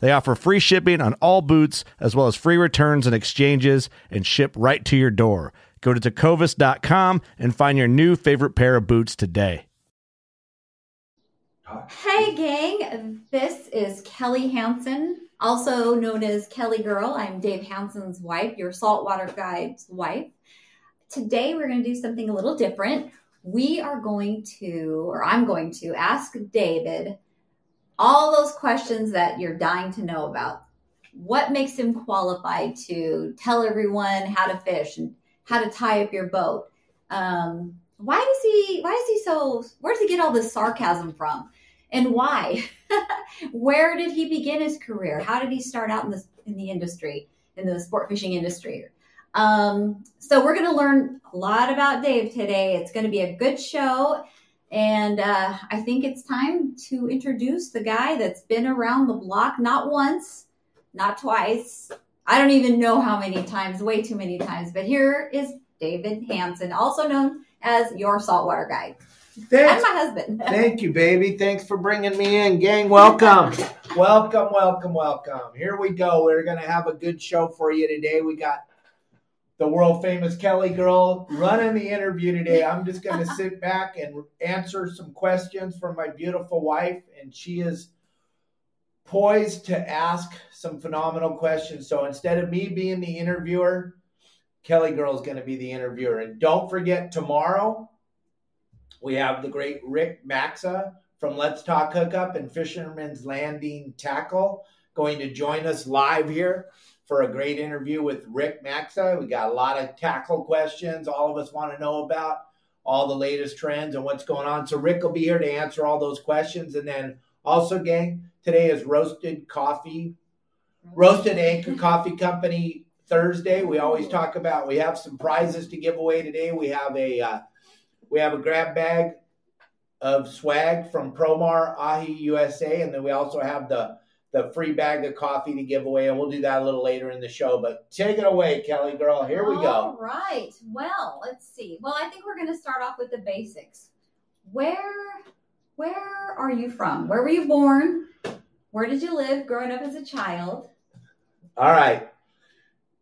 They offer free shipping on all boots, as well as free returns and exchanges, and ship right to your door. Go to tecovas.com and find your new favorite pair of boots today. Hey, gang. This is Kelly Hansen, also known as Kelly Girl. I'm Dave Hansen's wife, your saltwater guide's wife. Today, we're going to do something a little different. We are going to, or I'm going to, ask David all those questions that you're dying to know about. What makes him qualified to tell everyone how to fish and how to tie up your boat? Um, why does he? Why is he so? Where does he get all this sarcasm from? And why? Where did he begin his career? How did he start out in this in the industry, in the sport fishing industry? Um, so we're going to learn a lot about Dave today. It's going to be a good show. And uh, I think it's time to introduce the guy that's been around the block not once, not twice. I don't even know how many times, way too many times. But here is David Hansen, also known as your saltwater guide. Thanks. And my husband. Thank you, baby. Thanks for bringing me in, gang. Welcome. welcome, welcome, welcome. Here we go. We're going to have a good show for you today. We got the world famous Kelly girl running the interview today. I'm just going to sit back and answer some questions from my beautiful wife, and she is poised to ask some phenomenal questions. So instead of me being the interviewer, Kelly girl is going to be the interviewer. And don't forget, tomorrow we have the great Rick Maxa from Let's Talk Hookup and Fisherman's Landing Tackle going to join us live here for a great interview with Rick Maxa. We got a lot of tackle questions all of us want to know about, all the latest trends and what's going on. So Rick will be here to answer all those questions. And then also, gang, today is roasted coffee, roasted anchor coffee company Thursday. We always talk about we have some prizes to give away today. We have a uh, we have a grab bag of swag from Promar Ahi USA, and then we also have the the free bag of coffee to give away, and we'll do that a little later in the show. But take it away, Kelly girl. Here we go. All right. Well, let's see. Well, I think we're going to start off with the basics. Where where are you from? Where were you born? Where did you live growing up as a child? All right.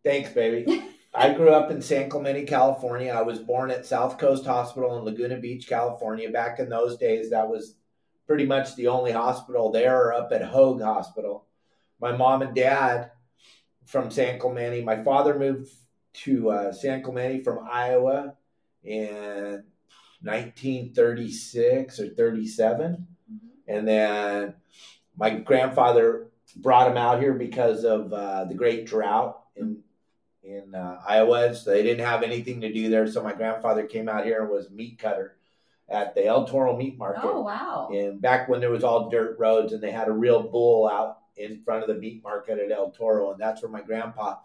Thanks, baby. I grew up in San Clemente, California. I was born at South Coast Hospital in Laguna Beach, California. Back in those days, that was pretty much the only hospital there up at Hoag Hospital. My mom and dad from San Clemente. My father moved to uh, San Clemente from Iowa in 1936 or 37. And then my grandfather brought him out here because of uh, the great drought in in uh, Iowa. So they didn't have anything to do there. So my grandfather came out here and was meat cutter at the El Toro Meat Market. Oh, wow. And back when there was all dirt roads and they had a real bull out in front of the meat market at El Toro. And that's where my grandpa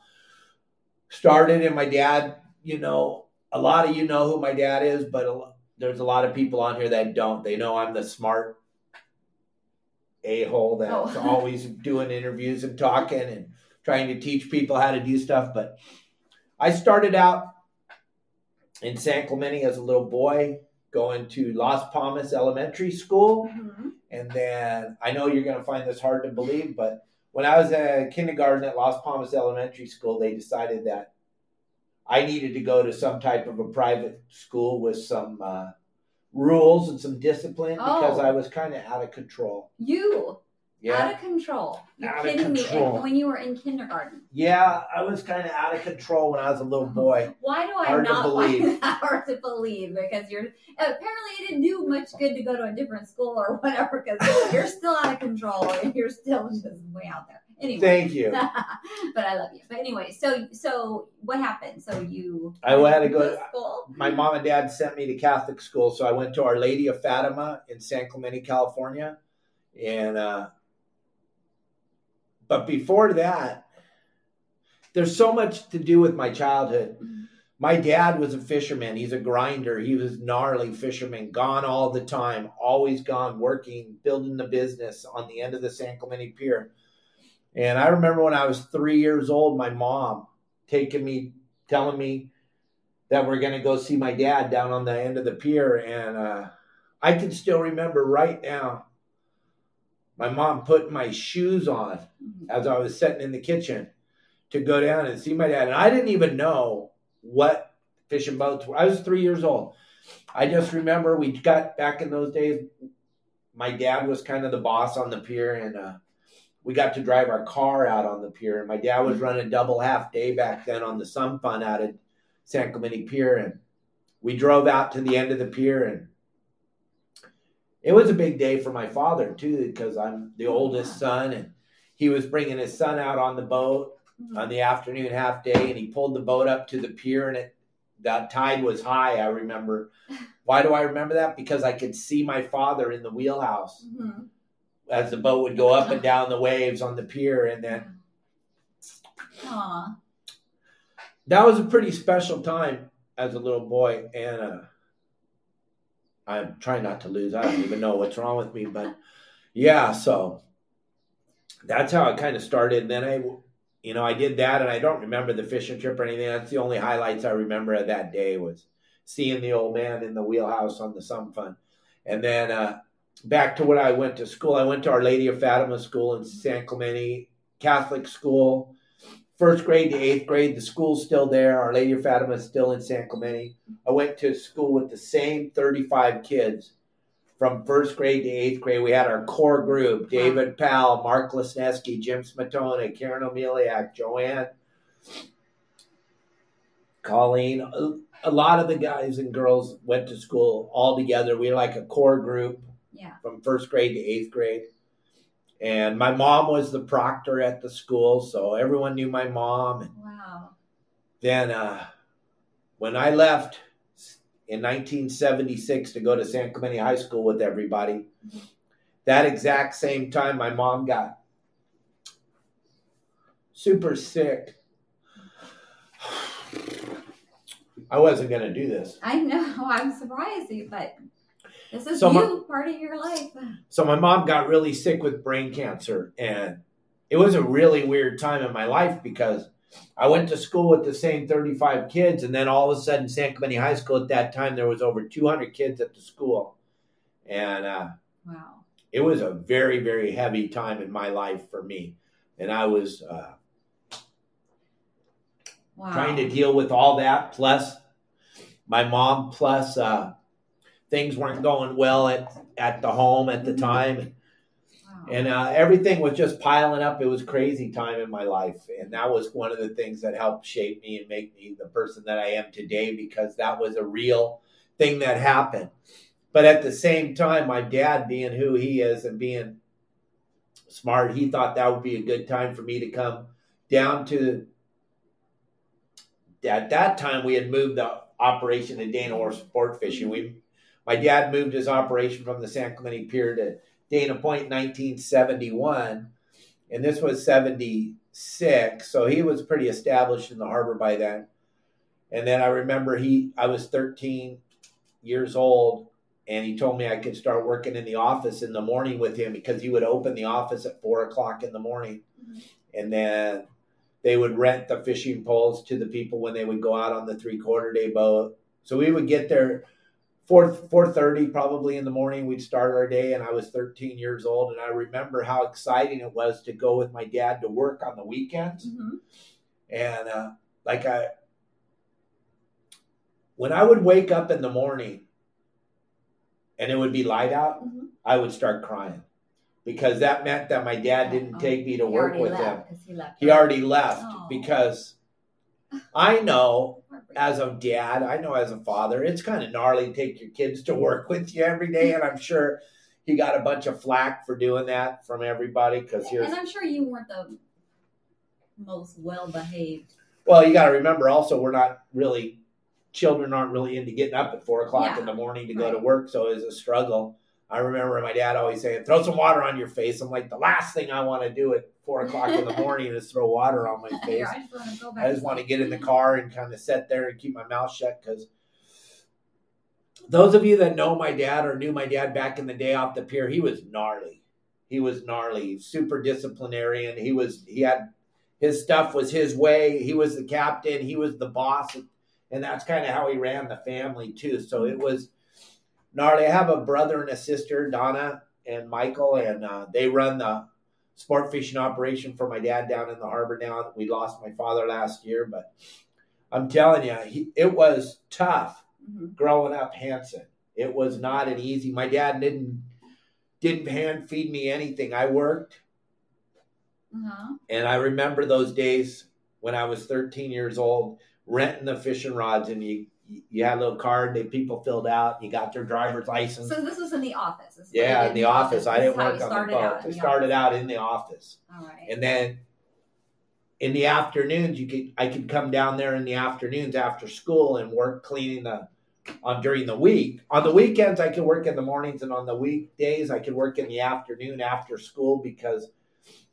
started. And my dad, you know, a lot of you know who my dad is, but a, there's a lot of people on here that don't. They know I'm the smart a hole that's Oh. always doing interviews and talking and trying to teach people how to do stuff. But I started out in San Clemente as a little boy, going to Las Palmas Elementary School. Mhm. And then I know you're going to find this hard to believe, but when I was at kindergarten at Las Palmas Elementary School, they decided that I needed to go to some type of a private school with some uh, rules and some discipline because Oh. I was kind of out of control. You. Yeah. Out of control. You're Out kidding me. When you were in kindergarten. Yeah, I was kind of out of control when I was a little boy. Why do I Hard not believe. that hard to believe? Because you're apparently it didn't do much good to go to a different school or whatever. Because you're still out of control and you're still just way out there. Anyway, Thank you. but I love you. But anyway, so so what happened? So you I had to go- to school. My mom and dad sent me to Catholic school, so I went to Our Lady of Fatima in San Clemente, California. And uh but before that, there's so much to do with my childhood. Mhm. My dad was a fisherman. He's a grinder. He was gnarly fisherman, gone all the time, always gone working, building the business on the end of the San Clemente Pier. And I remember when I was three years old, my mom taking me, telling me that we're going to go see my dad down on the end of the pier. And uh, I can still remember right now my mom put my shoes on as I was sitting in the kitchen to go down and see my dad. And I didn't even know what fishing boats were. I was three years old. I just remember we got back in those days, my dad was kind of the boss on the pier and uh, we got to drive our car out on the pier. And my dad was running double half day back then on the Sun Fun out at San Clemente Pier. And we drove out to the end of the pier and it was a big day for my father too because I'm the oldest son and he was bringing his son out on the boat Mhm. on the afternoon half day and he pulled the boat up to the pier and it that tide was high i remember why do i remember that because i could see my father in the wheelhouse Mhm. as the boat would go up and down the waves on the pier and then Aw. that was a pretty special time as a little boy and uh i'm trying not to lose. I don't even know what's wrong with me but yeah so that's how it kind of started. Then i you know i did that and i don't remember the fishing trip or anything. That's the only highlights i remember of that day was seeing the old man in the wheelhouse on the sun fun and then uh back to when i went to school. I went to our lady of fatima school in san clemente catholic school first grade to eighth grade. The school's still there. Our Lady of Fatima is still in San Clemente. I went to school with the same 35 kids from first grade to eighth grade. We had our core group David Powell, Mark Lesneski, Jim Smatona, Karen O'Meliak, Joanne, Colleen. A, a lot of the guys and girls went to school all together. We were like a core group Yeah. from first grade to eighth grade. And my mom was the proctor at the school, so everyone knew my mom. And Wow. then uh, when I left in 1976 to go to San Clemente High School with everybody, that exact same time my mom got super sick. I wasn't going to do this. I know. I'm surprised, but this is So my- you, part of your life. So my mom got really sick with brain cancer and it was a really weird time in my life because I went to school with the same 35 kids and then all of a sudden San Clemente High School at that time there was over 200 kids at the school. And uh, Wow. it was a very very heavy time in my life for me and I was uh, Wow. trying to deal with all that plus my mom plus uh, things weren't going well at, at the home at the Mhm. time Wow. and uh, everything was just piling up. It was crazy time in my life, and that was one of the things that helped shape me and make me the person that I am today because that was a real thing that happened. But at the same time, my dad, being who he is and being smart, he thought that would be a good time for me to come down to. At that time, we had moved the operation to Dana Sport Fishing. We, my dad moved his operation from the San Clemente Pier to Dana Point 1971, and this was 76. So he was pretty established in the harbor by then. And then I remember he, I was 13 years old, and he told me I could start working in the office in the morning with him because he would open the office at four o'clock in the morning, Mhm. and then they would rent the fishing poles to the people when they would go out on the three quarter day boat. So we would get there four four thirty probably in the morning. We'd start our day, and I was thirteen years old, and I remember how exciting it was to go with my dad to work on the weekends. Mhm. And uh, like I, when I would wake up in the morning, and it would be light out, Mhm. I would start crying because that meant that my dad didn't Oh, take me to work with left him. He left. He already left Oh. because I know. As a dad, I know as a father, it's kind of gnarly to take your kids to work with you every day, and I'm sure he got a bunch of flack for doing that from everybody because here's And I'm sure you weren't the most well behaved. well, you got to remember also we're not really children aren't really into getting up at four o'clock Yeah, in the morning to go to work, so it was a struggle. I remember my dad always saying, "Throw some water on your face." I'm like, the last thing I want to do at four o'clock in the morning to throw water on my face. I just want to go back. I just want to get in the car and kind of sit there and keep my mouth shut because those of you that know my dad or knew my dad back in the day off the pier, he was gnarly. He was gnarly, super disciplinarian. He was he had his stuff was his way. He was the captain. He was the boss, and that's kind of how he ran the family too. So it was gnarly. I have a brother and a sister, Donna and Michael, and uh, they run the sport fishing operation for my dad down in the harbor now. that We lost my father last year, but I'm telling you, he, it was tough Mhm. growing up Hansen. It was not an easy. My dad didn't didn't hand feed me anything. I worked, Uh-huh. and I remember those days when I was 13 years old, renting the fishing rods, and you you had a little card that people filled out. You got their driver's license. So this was in the office. Yeah, in the office. I didn't work on the boat. I started office. out in the office. All right. And then in the afternoons, you could I could come down there in the afternoons after school and work cleaning the on during the week. On the weekends, I could work in the mornings, and on the weekdays, I could work in the afternoon after school because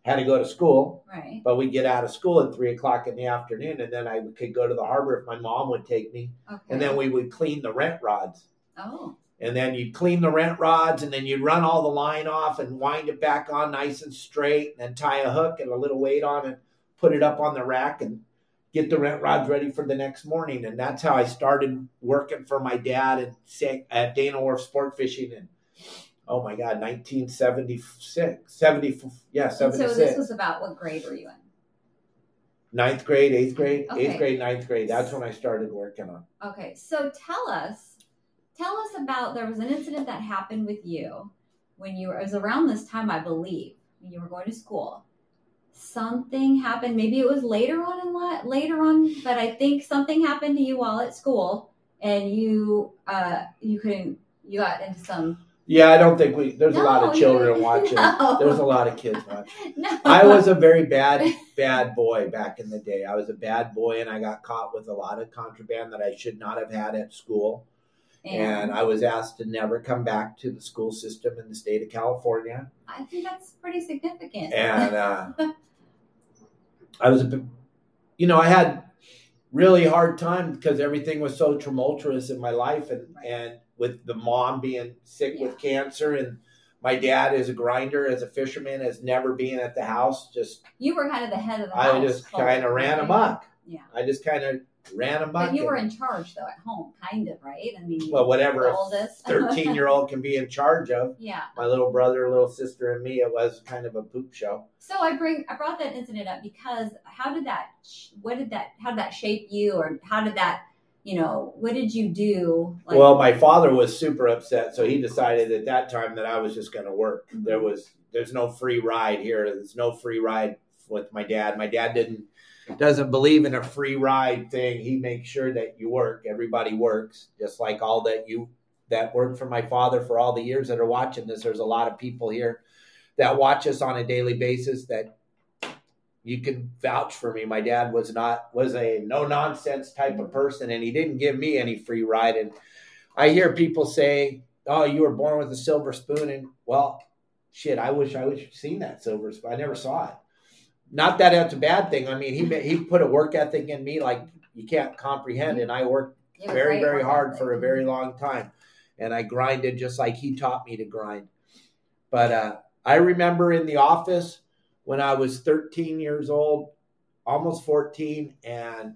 had to go to school. right. But we'd get out of school at three o'clock in the afternoon, and then I could go to the harbor if my mom would take me, Okay. and then we would clean the rent rods. Oh. And then you'd clean the rent rods, and then you'd run all the line off and wind it back on nice and straight, and then tie a hook and a little weight on it, put it up on the rack, and get the rent rods ready for the next morning. And that's how I started working for my dad and at Dana Wharf Sport Fishing in, oh my God, 1976. 70, yeah, And so 76. this was about what grade were you in? ninth grade, eighth grade, Okay. eighth grade, ninth grade. That's when I started working on. Okay, so tell us, tell us about there was an incident that happened with you when you were. It was around this time, I believe, when you were going to school. Something happened. Maybe it was later on in la- later on, but I think something happened to you while at school, and you uh you couldn't. You got into some. Yeah, I don't think we. There's a lot No, of you- children watching. no. There's a lot of kids watching. No, I was a very bad, bad boy back in the day. I was a bad boy, and I got caught with a lot of contraband that I should not have had at school. And I was asked to never come back to the school system in the state of California. I think that's pretty significant. And uh, I was a, you know, I had really hard time because everything was so tumultuous in my life, and Right. and with the mom being sick with cancer, and my dad as a grinder, as a fisherman, as never being at the house, just you were kind of the head of the house. I just kind of ran amok. Yeah. I just kind of ran amok. But you were in charge though at home, kind of, right? I mean, well, whatever the a oldest. thirteen-year-old can be in charge of. yeah. My little brother, little sister, and me. It was kind of a poop show. So I bring I brought that incident up because how did that what did that how did that shape you or how did that you know what did you do? Like, well, my father was super upset, so he decided at that time that I was just going to work. Mhm. There was there's no free ride here. There's no free ride with my dad. My dad didn't doesn't believe in a free ride thing. He makes sure that you work. Everybody works, just like all that you that worked for my father for all the years that are watching this. There's a lot of people here that watch us on a daily basis that you can vouch for me. My dad was not was a no nonsense type of person, and he didn't give me any free ride. And I hear people say, "Oh, you were born with a silver spoon," and well, shit, I wish I wish seen that silver spoon. I never saw it. Not that that's a bad thing. I mean, he he put a work ethic in me like you can't comprehend, and I worked have very very hard for a very long time and i grinded just like he taught me to grind but uh, i remember in the office when i was 13 years old almost 14 and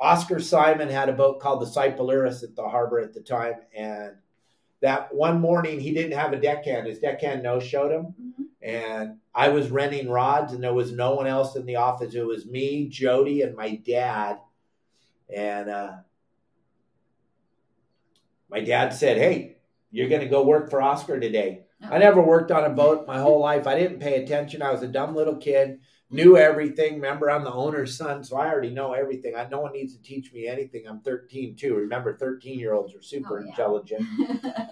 oscar simon had a boat called the Cypolurus at the harbor at the time and that one morning he didn't have a deckhand his deckhand no showed him Mhm. and I was renting rods, and there was no one else in the office. It was me, Jody, and my dad. And uh, my dad said, "Hey, you're going to go work for Oscar today." I never worked on a boat my whole life. I didn't pay attention. I was a dumb little kid, knew everything. Remember, I'm the owner's son, so I already know everything. I, no one needs to teach me anything. I'm 13 too. Remember, 13 year olds are super Oh, yeah. intelligent.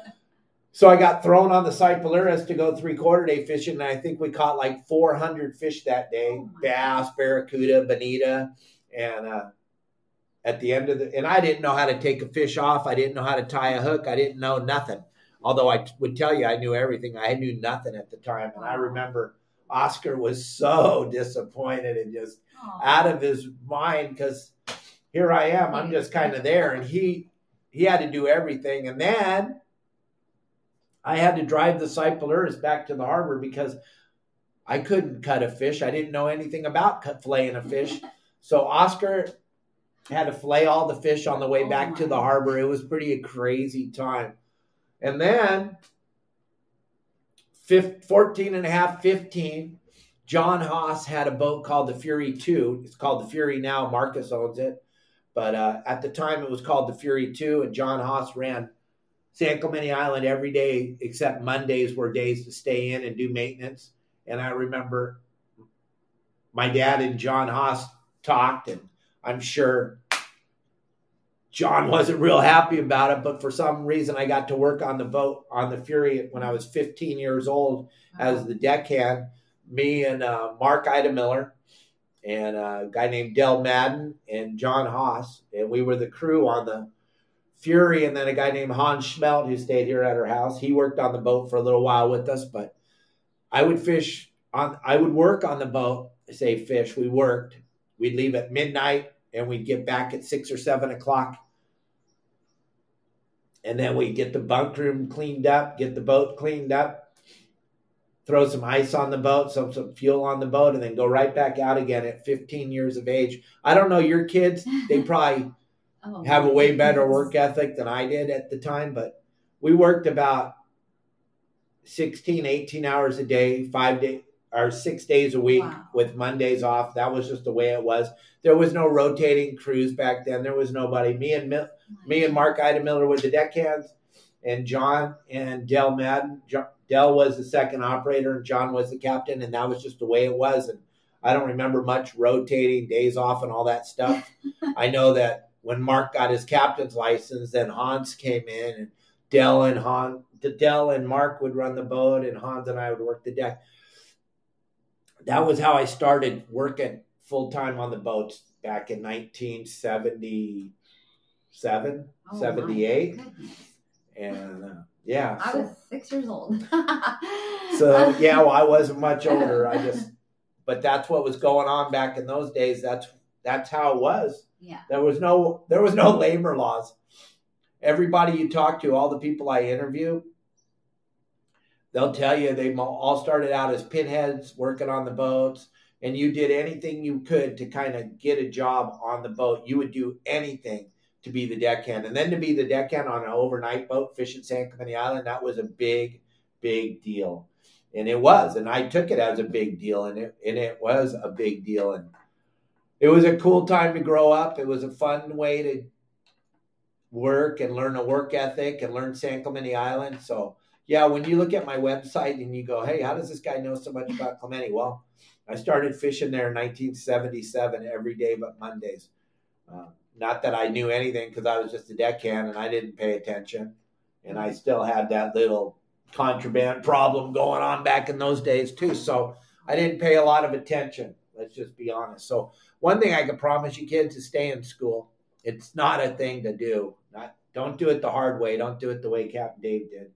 So I got thrown on the Cypaleras to go three quarter day fishing, and I think we caught like 400 fish that day Oh, bass, barracuda, bonita. And uh, at the end of the, and I didn't know how to take a fish off. I didn't know how to tie a hook. I didn't know nothing. Although I would tell you I knew everything, I knew nothing at the time. And I remember Oscar was so disappointed and just Aw. out of his mind because here I am. I'm just kind of there, and he he had to do everything, and then I had to drive the Cypaleras back to the harbor because I couldn't cut a fish. I didn't know anything about cut, filleting a fish, so Oscar had to fillet all the fish on the way Oh back to the harbor. It was pretty a crazy time, and then. fif- 14 and a half, 15, John Haas had a boat called the Fury 2. It's called the Fury now. Marcus owns it. But uh, at the time, it was called the Fury 2, and John Haas ran San Clemente Island every day except Mondays were days to stay in and do maintenance. And I remember my dad and John Haas talked, and I'm sure John wasn't real happy about it, but for some reason, I got to work on the boat on the Fury when I was 15 years old as the deckhand. Me and uh, Mark Ida Miller and a guy named Dell Madden and John Haas, and we were the crew on the Fury. And then a guy named Hans Schmelt who stayed here at our house. He worked on the boat for a little while with us, but I would fish on. I would work on the boat. I say fish. We worked. We'd leave at midnight and we'd get back at six or seven o'clock. And then we get the bunk room cleaned up, get the boat cleaned up, throw some ice on the boat, some some fuel on the boat, and then go right back out again at 15 years of age. I don't know your kids; they probably Oh, have a way better goodness. work ethic than I did at the time, but we worked about 16, 18 hours a day, five day or six days a week Wow. with Mondays off. That was just the way it was. There was no rotating crews back then. There was nobody. Me and Mil- me and Mark Ida Miller were the deckhands, and John and Dell Madden. Jo- Dell was the second operator, and John was the captain, and that was just the way it was. And I don't remember much rotating days off and all that stuff. I know that when Mark got his captain's license, then Hans came in, and Dell and Han, Dell and Mark would run the boat, and Hans and I would work the deck. That was how I started working full time on the boats back in 1977, Oh, 78, and uh, yeah. I so- was six years old. so yeah, well, I wasn't much older. I just, but that's what was going on back in those days. That's that's how it was. yeah. There was no there was no labor laws. Everybody you talk to, all the people I interview, they'll tell you they all started out as pinheads working on the boats, and you did anything you could to kind of get a job on the boat. You would do anything to be the deckhand, and then to be the deckhand on an overnight boat fishing San Clemente Island, that was a big, big deal, and it was, and I took it as a big deal, and it and it was a big deal, and it was a cool time to grow up. It was a fun way to work and learn a work ethic and learn San Clemente Island. So yeah, when you look at my website and you go, "Hey, how does this guy know so much about Clemente?" Well, I started fishing there in 1977 every day but Mondays. Uh, not that I knew anything because I was just a deckhand and I didn't pay attention, and I still had that little contraband problem going on back in those days too. So I didn't pay a lot of attention. Let's just be honest. So one thing I can promise you kids is stay in school. It's not a thing to do. Not don't do it the hard way. Don't do it the way Captain Dave did.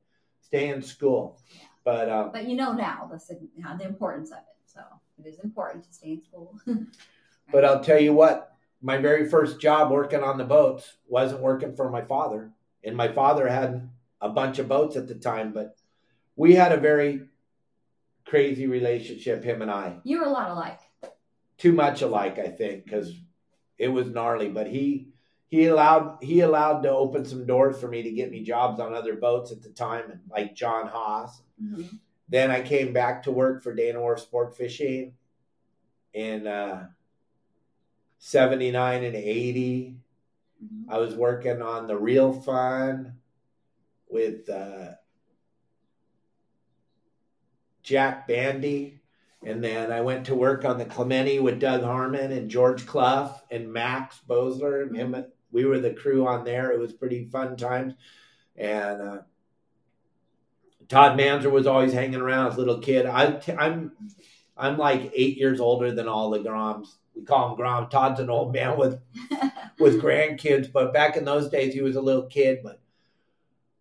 Stay in school. But um, But you know now the the importance of it. So it is important to stay in school. but I'll tell you what, my very first job working on the boats wasn't working for my father. And my father had a bunch of boats at the time, but we had a very crazy relationship, him and I. you were a lot alike. too much alike, I think, because it was gnarly. But he he allowed he allowed to open some doors for me to get me jobs on other boats at the time, and like John Haas. Mm-hmm. Then I came back to work for Dana Wharf Sport Fishing in uh, seventy nine and eighty. Mm-hmm. I was working on the Reel Fun with uh, Jack Bandy, and then I went to work on the Clemente with Doug Harmon and George Clough and Max Bosler. And him, we were the crew on there. It was pretty fun times. And uh, Todd Manzer was always hanging around as a little kid. I, I'm I'm like eight years older than all the Groms. We call him Grom. Todd's an old man with with grandkids, but back in those days he was a little kid. But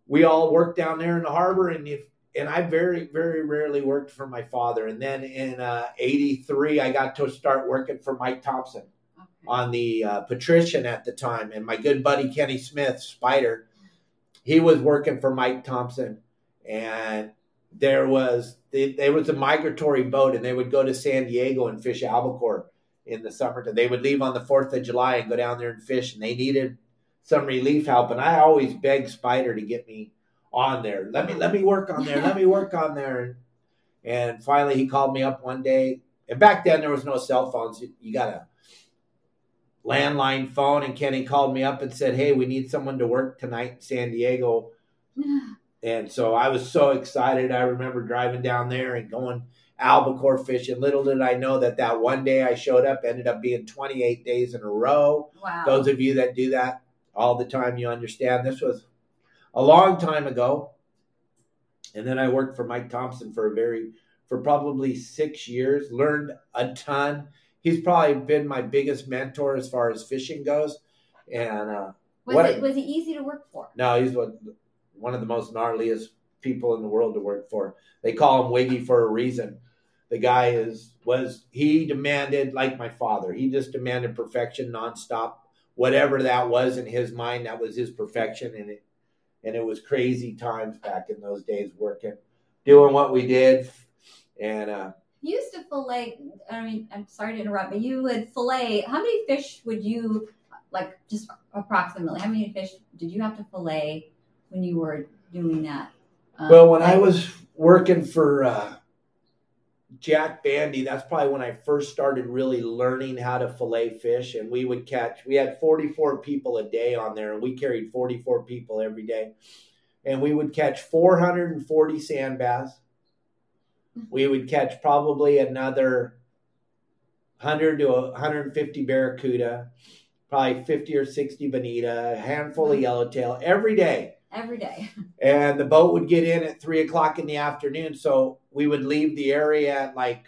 we all worked down there in the harbor, and if and I very very rarely worked for my father. And then in '83, uh, I got to start working for Mike Thompson. On the uh, Patrician at the time, and my good buddy Kenny Smith, Spider, he was working for Mike Thompson, and there was there was a migratory boat and they would go to San Diego and fish albacore in the summertime. They would leave on the Fourth of July and go down there and fish, and they needed some relief help. And I always begged Spider to get me on there. Let me let me work on there. let me work on there. And, and finally, he called me up one day. And back then, there was no cell phones. You, you got a landline phone. And Kenny called me up and said, "Hey, we need someone to work tonight in San Diego." And so I was so excited. I remember driving down there and going albacore fishing. Little did I know that that one day I showed up ended up being 28 days in a row. Wow. Those of you that do that all the time, you understand. This was a long time ago. And then I worked for Mike Thompson for a very, for probably six years, learned a ton. He's probably been my biggest mentor as far as fishing goes. And, uh, was what, it was he easy to work for? No, he's what one of the most gnarliest people in the world to work for. They call him Wiggy for a reason. The guy is was he demanded like my father. He just demanded perfection nonstop. Whatever that was in his mind, that was his perfection, and it and it was crazy times back in those days working, doing what we did, and uh, you used to fillet. I mean, I'm sorry to interrupt, but you would fillet. How many fish would you like? Just approximately, how many fish did you have to fillet when you were doing that? Um, well, when I was working for uh, Jack Bandy, that's probably when I first started really learning how to fillet fish. And we would catch, we had 44 people a day on there, and we carried 44 people every day. And we would catch 440 sand bass. We would catch probably another 100 to 150 barracuda, probably 50 or 60 bonita, a handful of yellowtail every day every day. And the boat would get in at three o'clock in the afternoon. So we would leave the area at like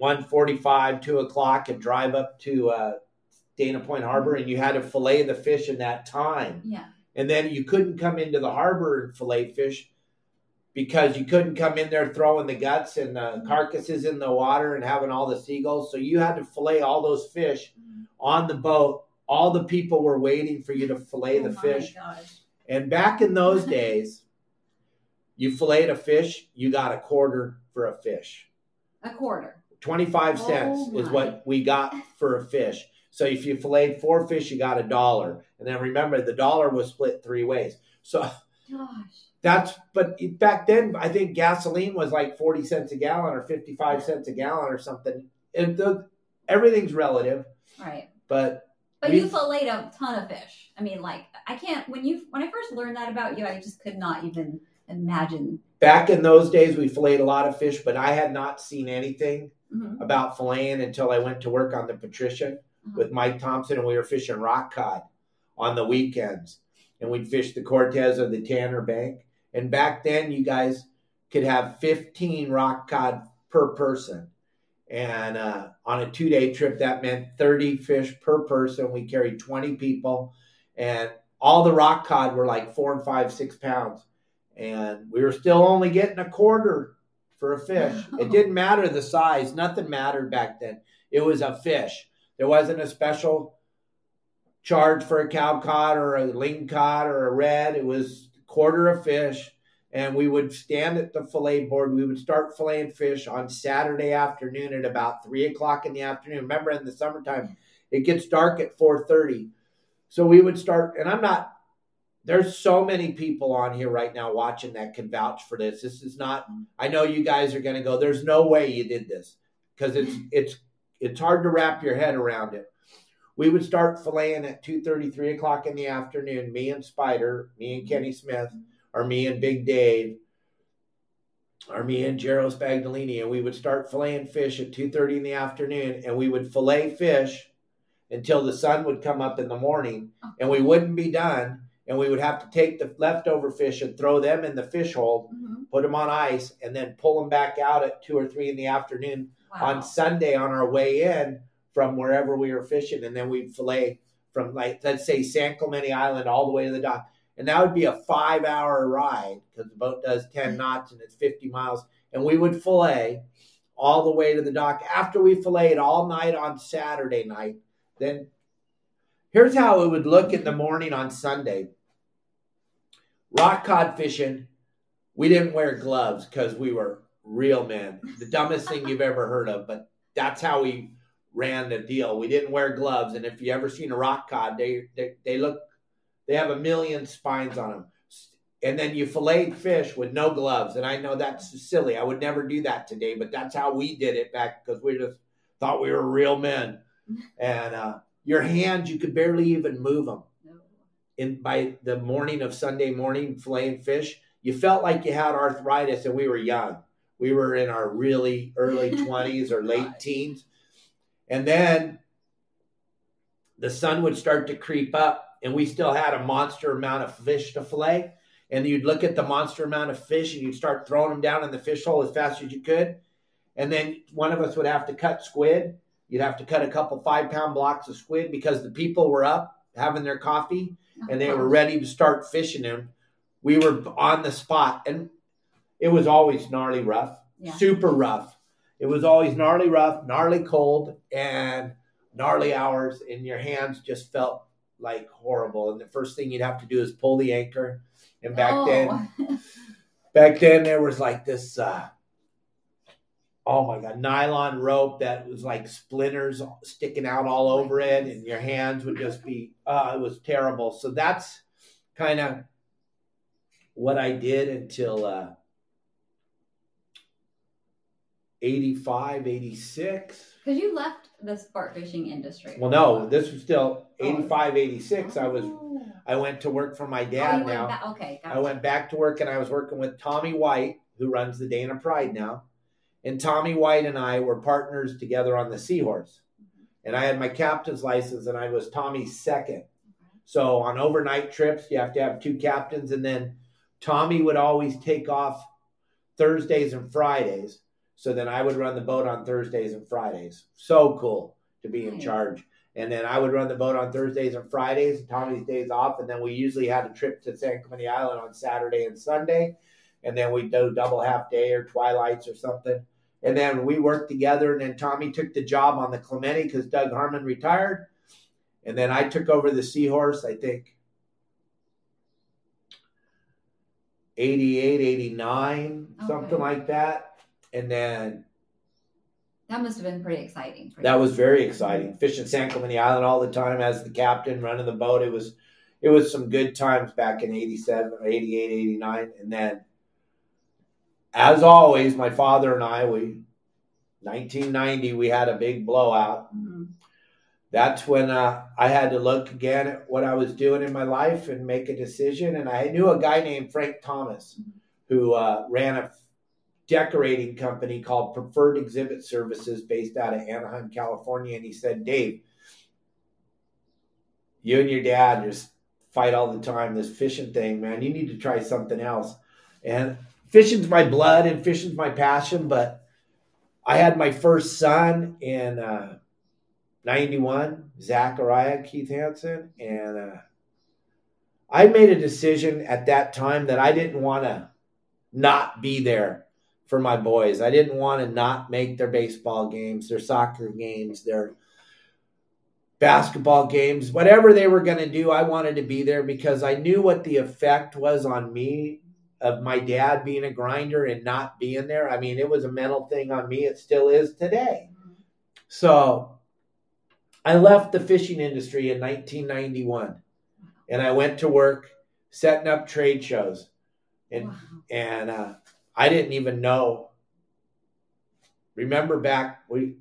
1.45, 2 o'clock and drive up to uh, Dana Point Harbor and you had to fillet the fish in that time. Yeah. And then you couldn't come into the harbor and fillet fish because you couldn't come in there throwing the guts and the mm-hmm. carcasses in the water and having all the seagulls. So you had to fillet all those fish mm-hmm. on the boat all the people were waiting for you to fillet oh the fish. Gosh. And back in those days, you filleted a fish, you got a quarter for a fish. A quarter. 25 cents oh is what we got for a fish. So if you filleted four fish, you got a dollar. And then remember, the dollar was split three ways. So Gosh. That's, but back then, I think gasoline was like 40 cents a gallon or 55 cents a gallon or something. It, the, everything's relative. Right. But but you filleted a ton of fish. I mean, like I can't when you when I first learned that about you, I just could not even imagine. Back in those days, we filleted a lot of fish, but I had not seen anything mm-hmm. about filleting until I went to work on the Patrician uh-huh. with Mike Thompson, and we were fishing rock cod on the weekends, and we'd fish the Cortes or the Tanner Bank. And back then, you guys could have 15 rock cod per person. And uh, on a two day trip, that meant 30 fish per person. We carried 20 people, and all the rock cod were like four and five, six pounds. And we were still only getting a quarter for a fish. It didn't matter the size, nothing mattered back then. It was a fish. There wasn't a special charge for a cow cod or a ling cod or a red. It was quarter of fish and we would stand at the fillet board. We would start filleting fish on Saturday afternoon at about three o'clock in the afternoon. Remember, in the summertime, it gets dark at four thirty, so we would start. And I'm not. There's so many people on here right now watching that can vouch for this. This is not. I know you guys are going to go. There's no way you did this because it's it's it's hard to wrap your head around it. We would start filleting at 2.30, 3 o'clock in the afternoon. Me and Spider, me and Kenny Smith or me and Big Dave. or me and Jero Spagnolini, and we would start filleting fish at 2.30 in the afternoon, and we would fillet fish until the sun would come up in the morning, and we wouldn't be done, and we would have to take the leftover fish and throw them in the fish hold, Mhm. put them on ice, and then pull them back out at 2 or 3 in the afternoon Wow. on Sunday on our way in from wherever we were fishing, and then we'd fillet from like let's say San Clemente Island all the way to the dock, and that would be a five-hour ride because the boat does ten mm-hmm. knots and it's fifty miles, and we would fillet all the way to the dock. After we filleted all night on Saturday night, then here's how it would look in the morning on Sunday. Rock cod fishing, we didn't wear gloves because we were real men. The dumbest thing you've ever heard of, but that's how we ran the deal. We didn't wear gloves, and if you ever seen a rock cod, they they, they look they have a million spines on them. And then you filleted fish with no gloves, and I know that's silly. I would never do that today, but that's how we did it back because we just thought we were real men. And uh, your hands, you could barely even move them. In by the morning of Sunday morning, filleting fish, you felt like you had arthritis, and we were young. We were in our really early twenties or late teens, and then the sun would start to creep up, and we still had a monster amount of fish to fillet. And you'd look at the monster amount of fish, and you'd start throwing them down in the fish hole as fast as you could. And then one of us would have to cut squid. You'd have to cut a couple five pound blocks of squid because the people were up having their coffee and they were ready to start fishing them. We were on the spot, and it was always gnarly rough, Yeah. super rough. It was always gnarly rough, gnarly cold, and gnarly hours, and your hands just felt like horrible. And the first thing you'd have to do is pull the anchor. And back Oh. then, back then there was like this uh oh my god nylon rope that was like splinters sticking out all over it and your hands would just be uh it was terrible so that's kind of what i did until uh 85 86 Because you left the sport fishing industry. well no this was still 85 86 i was Oh. i went to work for my Oh, dad went now back- okay, I went back to work and I was working with Tommy White, who runs the Dana Pride now. And Tommy White and I were partners together on the Seahorse. Mm-hmm. And I had my captain's license and I was Tommy's second. So on overnight trips, you have to have two captains. And then Tommy would always take off Thursdays and Fridays. So then I would run the boat on Thursdays and Fridays. So cool to be in charge. And then I would run the boat on Thursdays and Fridays, Tommy's days off. And then we usually had a trip to San Clemente Island on Saturday and Sunday. And then we'd do double half day or twilights or something. And then we worked together. And then Tommy took the job on the Clemente because Doug Harmon retired. And then I took over the Seahorse, I think 88, 89, something like that. And then That must have been pretty exciting. For that you. was very exciting. Fishing San Clemente Island all the time as the captain, running the boat. It was it was some good times back in 87, 88, 89. And then as always, my father and I, we 1990, we had a big blowout. Mhm. That's when uh, I had to look again at what I was doing in my life and make a decision. And I knew a guy named Frank Thomas who uh, ran a decorating company called Preferred Exhibit Services based out of Anaheim, California. And he said, Dave, you and your dad just fight all the time, this fishing thing, man. You need to try something else. And fishing's my blood and fishing's my passion, but I had my first son in uh, 91, Zachariah Keith Hansen, and uh, I made a decision at that time that I didn't want to not be there for my boys. I didn't want to not make their baseball games, their soccer games, their basketball games, whatever they were going to do. I wanted to be there because I knew what the effect was on me of my dad being a grinder and not being there. I mean, it was a mental thing on me. It still is today. So I left the fishing industry in 1991 and I went to work setting up trade shows. And Wow. and uh, I didn't even know. Remember back we,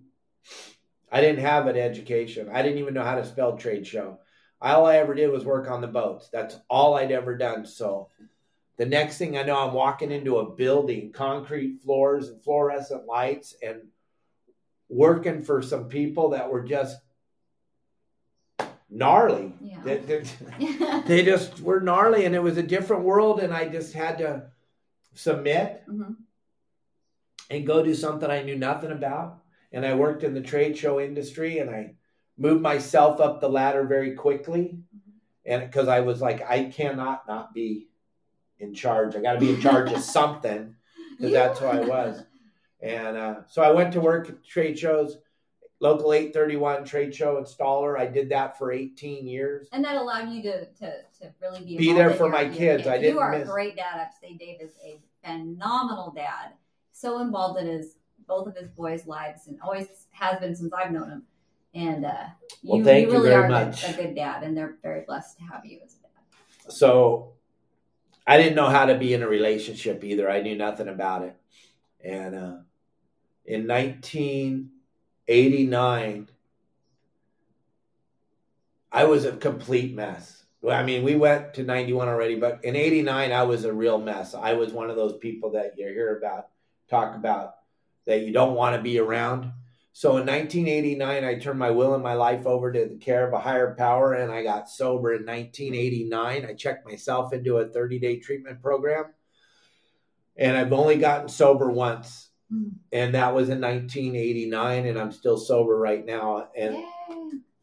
I didn't have an education. I didn't even know how to spell trade show. All I ever did was work on the boats. That's all I'd ever done. So, the next thing I know, I'm walking into a building, concrete floors and fluorescent lights, and working for some people that were just gnarly. Yeah. They, they, they just were gnarly, and it was a different world, and I just had to submit Mhm. and go do something I knew nothing about. And I worked in the trade show industry, and I moved myself up the ladder very quickly, and because I was like, I cannot not be in charge. I got to be in charge of something because that's who I was. And uh, so I went to work at trade shows, local 831 trade show installer. I did that for 18 years. And that allowed you to, to, to really be Be there for my kids. I You didn't You are miss- a great dad. I to say, Dave is a phenomenal dad. So involved in his both of his boys' lives, and always has been since I've known him. And uh, you, Well, thank you really very are a good- much. a good dad, and they're very blessed to have you as a dad. So I didn't know how to be in a relationship either. I knew nothing about it. And uh, in 1989, I was a complete mess. I mean, we went to 91 already, but in 89, I was a real mess. I was one of those people that you hear about, talk about, that you don't want to be around. So in 1989, I turned my will and my life over to the care of a higher power, and I got sober in 1989. I checked myself into a 30 day treatment program, and I've only gotten sober once, Mm. and that was in 1989, and I'm still sober right now, and Yay.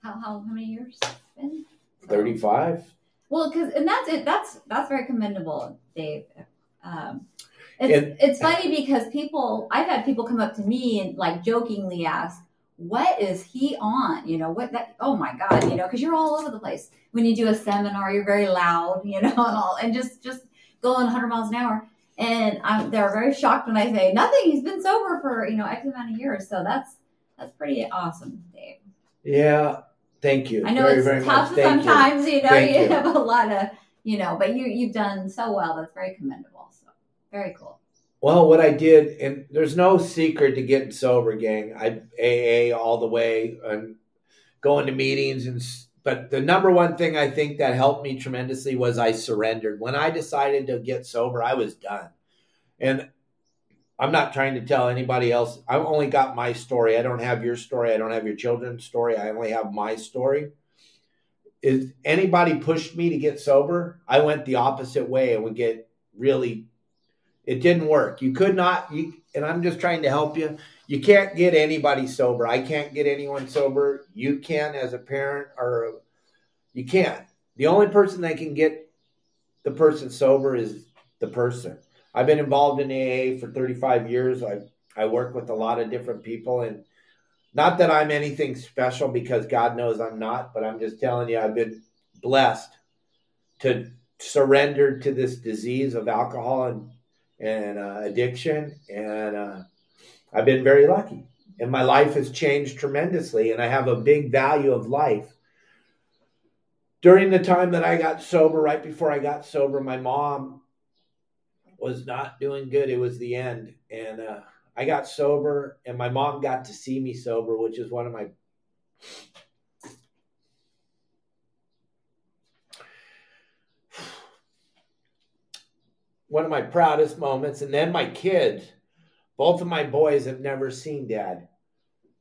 How, how how many years? Been? So- 35. Well, because and that's it. That's that's very commendable, Dave. Um, it's And- it's funny because people I've had people come up to me and like jokingly ask, "What is he on?" You know what that? Oh my God! You know because you're all over the place. When you do a seminar, you're very loud. You know and all and just just going 100 miles an hour. And I'm, they're very shocked when I say nothing. He's been sober for you know X amount of years. So that's that's pretty awesome, Dave. Yeah, thank you. I know very, it's very tough much. Thank you. sometimes, you, know, Thank you, you. have a lot of, you know, but you you've done so well. That's very commendable. So very cool. Well, what I did, and there's no secret to getting sober, gang. I AA all the way and going to meetings, and but the number one thing I think that helped me tremendously was I surrendered. When I decided to get sober, I was done, and I'm not trying to tell anybody else. I've only got my story. I don't have your story. I don't have your children's story. I only have my story. Is anybody pushed me to get sober? I went the opposite way and would get really it didn't work. You could not you and I'm just trying to help you. You can't get anybody sober. I can't get anyone sober. You can as a parent or you can't. The only person that can get the person sober is the person. I've been involved in AA for 35 years. I I work with a lot of different people and not that I'm anything special because God knows I'm not, but I'm just telling you I've been blessed to surrender to this disease of alcohol and and uh, addiction, and uh, I've been very lucky. And my life has changed tremendously, and I have a big value of life. During the time that I got sober, right before I got sober, my mom was not doing good. It was the end, and uh, I got sober, and my mom got to see me sober, which is one of my one of my proudest moments. And then my kids, both of my boys have never seen dad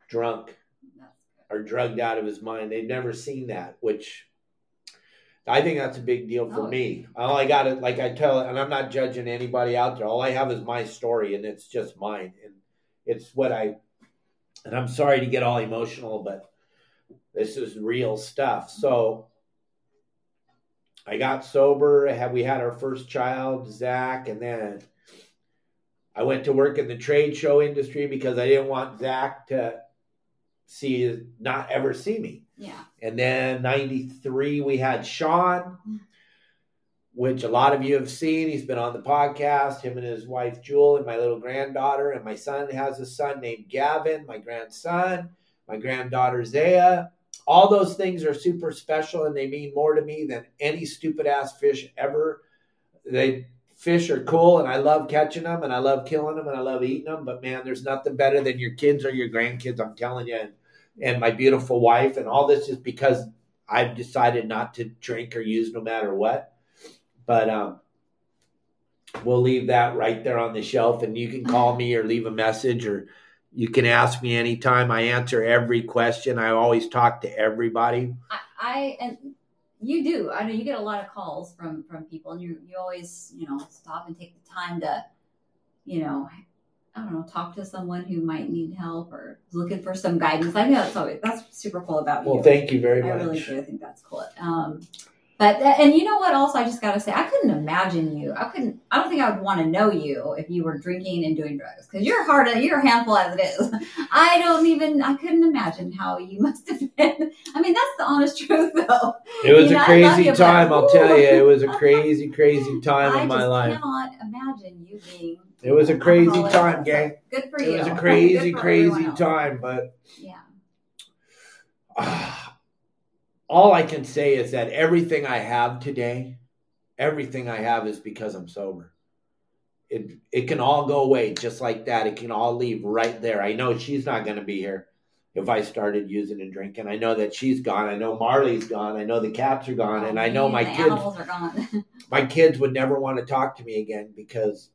drunk or drugged out of his mind. They've never seen that, which I think that's a big deal for Oh. me. All I got it, like I tell and I'm not judging anybody out there. All I have is my story, and it's just mine, and it's what I. And I'm sorry to get all emotional, but this is real stuff. So I got sober. Had we had our first child, Zach, and then I went to work in the trade show industry because I didn't want Zach to see not ever see me. Yeah. And then 93, we had Sean, which a lot of you have seen. He's been on the podcast, him and his wife Jewel, and my little granddaughter. And my son has a son named Gavin, my grandson, my granddaughter Zaya. All those things are super special and they mean more to me than any stupid ass fish ever. They fish are cool and I love catching them and I love killing them and I love eating them. But man, there's nothing better than your kids or your grandkids. I'm telling you. And, and my beautiful wife and all this is because I've decided not to drink or use no matter what. But um, we'll leave that right there on the shelf, and you can call me or leave a message, or you can ask me anytime. I answer every question. I always talk to everybody. I, I and you do. I know you get a lot of calls from from people, and you you always you know stop and take the time to, you know, I don't know, talk to someone who might need help or looking for some guidance. I think that's always that's super cool about you. Well, thank you very I much. I really do. I think that's cool. Um, but uh, and you know what? Also, I just gotta say, I couldn't imagine you. I couldn't. I don't think I would want to know you if you were drinking and doing drugs because you're hard. You're a handful as it is. I don't even. I couldn't imagine how you must have been. I mean, that's the honest truth, though. It was You know, a I crazy you, but- time, I'll tell you. It was a crazy, crazy time I in my life. cannot imagine you being. It was a crazy time, gang. Good for you. It was a crazy, crazy time, but Yeah. all I can say is that everything I have today, everything I have is because I'm sober. It it can all go away just like that. It can all leave right there. I know she's not going to be here if I started using and drinking. I know that she's gone. I know Marley's gone. I know the cats are gone, and I know oh, my the kids are gone. my kids would never want to talk to me again because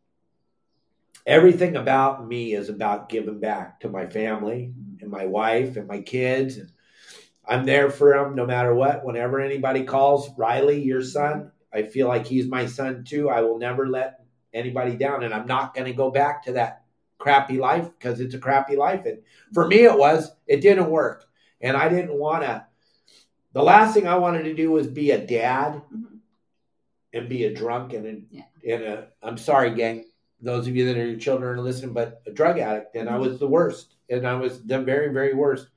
everything about me is about giving back to my family and my wife and my kids and i'm there for him no matter what. Whenever anybody calls riley your son i feel like he's my son too. I will never let anybody down. And i'm not going to go back to that crappy life because it's a crappy life. And for me it was it didn't work. And i didn't want to the last thing i wanted to do was be a dad Mhm. and be a drunk and a, Yeah. and a I'm sorry, gang, those of you that are your children are listening, but a drug addict, and I was the worst, and I was the very, very worst.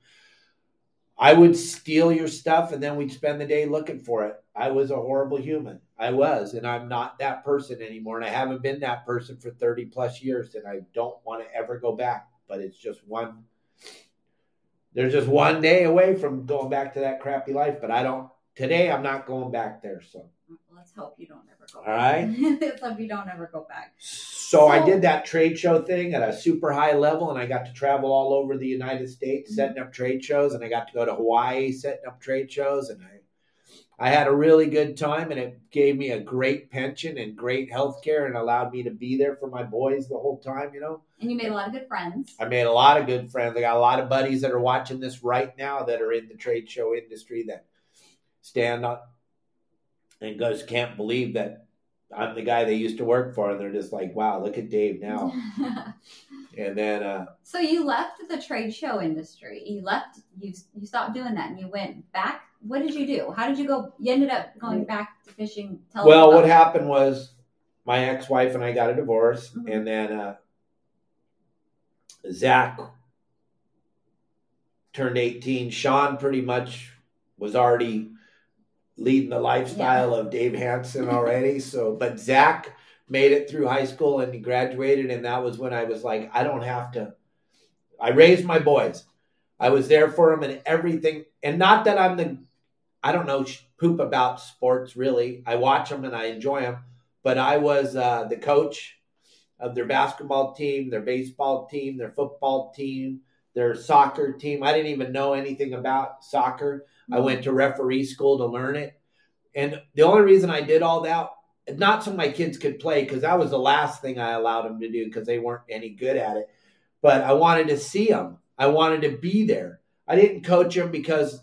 I would steal your stuff, and then we'd spend the day looking for it. I was a horrible human. I was, and I'm not that person anymore, and I haven't been that person for 30 plus years, and I don't want to ever go back. But it's just one. There's just one day away from going back to that crappy life, but I don't. Today, I'm not going back there. So. Let's hope you don't ever All right. Hope you don't ever go back. So I did that trade show thing at a super high level, and I got to travel all over the United States mm-hmm. setting up trade shows, and I got to go to Hawaii setting up trade shows, and I I had a really good time, and it gave me a great pension and great health care, and allowed me to be there for my boys the whole time. You know, And you made a lot of good friends. I made a lot of good friends. I got a lot of buddies that are watching this right now that are in the trade show industry that stand up and goes can't believe that I'm the guy they used to work for, and they're just like, "Wow, look at Dave now." And then, uh, so you left the trade show industry. You left. You you stopped doing that, and you went back. What did you do? How did you go? You ended up going back to fishing. Tell well, what happened was my ex-wife and I got a divorce, Mhm. and then uh, Zach turned 18. Sean pretty much was already leading the lifestyle of Dave Hansen already. So, but Zach made it through high school and he graduated, and that was when I was like, I don't have to. I raised my boys. I was there for them and everything. And not that I'm the, I don't know poop about sports really. I watch them and I enjoy them. But I was uh, the coach of their basketball team, their baseball team, their football team, their soccer team. I didn't even know anything about soccer. I went to referee school to learn it. And the only reason I did all that, not so my kids could play, because that was the last thing I allowed them to do because they weren't any good at it. But I wanted to see them. I wanted to be there. I didn't coach them because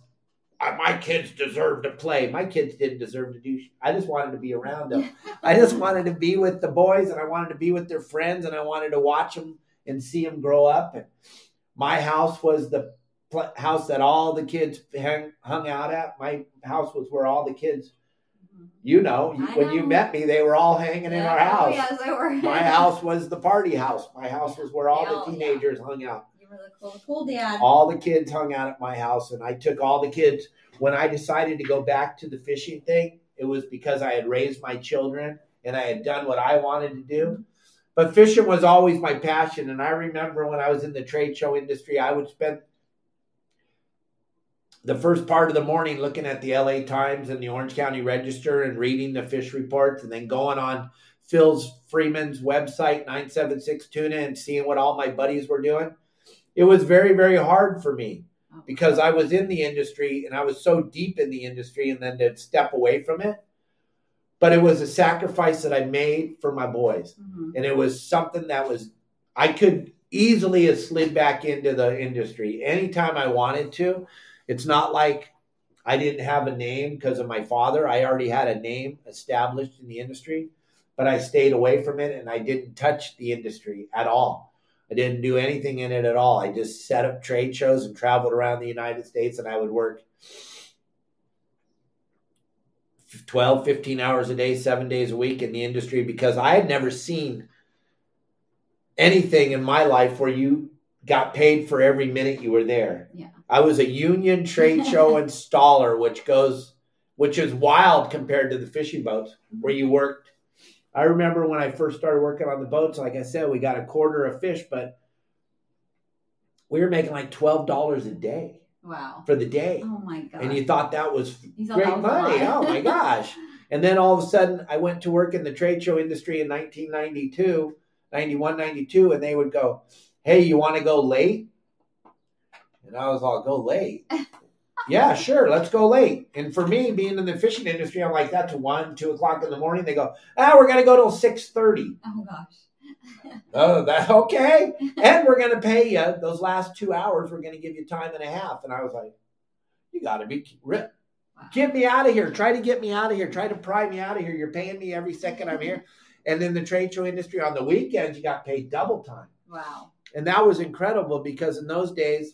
I, my kids deserve to play. My kids didn't deserve to do. sh- I just wanted to be around them. I just wanted to be with the boys, and I wanted to be with their friends, and I wanted to watch them and see them grow up. And my house was the house that all the kids hang, hung out at. My house was where all the kids, Mhm. you know, I when you met me, they were all hanging in Yeah. our Oh, house. yes, they were. My house was the party house. My house was where all They all- the yeah. teenagers hung out. You were the cool, cool dad. All the kids hung out at my house, and I took all the kids. When I decided to go back to the fishing thing, it was because I had raised my children and I had done what I wanted to do. But fishing was always my passion. And I remember when I was in the trade show industry, I would spend the first part of the morning looking at the LA Times and the Orange County Register and reading the fish reports and then going on Phil's Friedman's website, 976 Tuna, and seeing what all my buddies were doing. It was very, very hard for me Oh. because I was in the industry and I was so deep in the industry, and then to step away from it but it was a sacrifice that I made for my boys. Mhm. And it was something that was, I could easily have slid back into the industry anytime I wanted to. It's not like I didn't have a name because of my father. I already had a name established in the industry, but I stayed away from it and I didn't touch the industry at all. I didn't do anything in it at all. I just set up trade shows and traveled around the United States and I would work 12, 15 hours a day, seven days a week in the industry because I had never seen anything in my life where you got paid for every minute you were there. Yeah. I was a union trade show installer, which goes, which is wild compared to the fishing boats where you worked. I remember when I first started working on the boats, like I said, we got a quarter of fish, but we were making like $12 a day Wow. for the day. Oh my god. And you thought that was great money. Oh my gosh. And then all of a sudden, I went to work in the trade show industry in 1992, 91, 92, and they would go, Hey, you want to go late? And I was all, Go late. yeah, sure, let's go late. And for me, being in the fishing industry, I'm like, That's one, two o'clock in the morning. They go, Ah, we're going to go till 6.30. Oh gosh. Oh, that okay. and we're going to pay you those last two hours. We're going to give you time and a half. And I was like, You got to be ri- Wow. get me out of here. Try to get me out of here. Try to pry me out of here. You're paying me every second I'm here. And then the trade show industry on the weekends, you got paid double time. Wow. And that was incredible because in those days,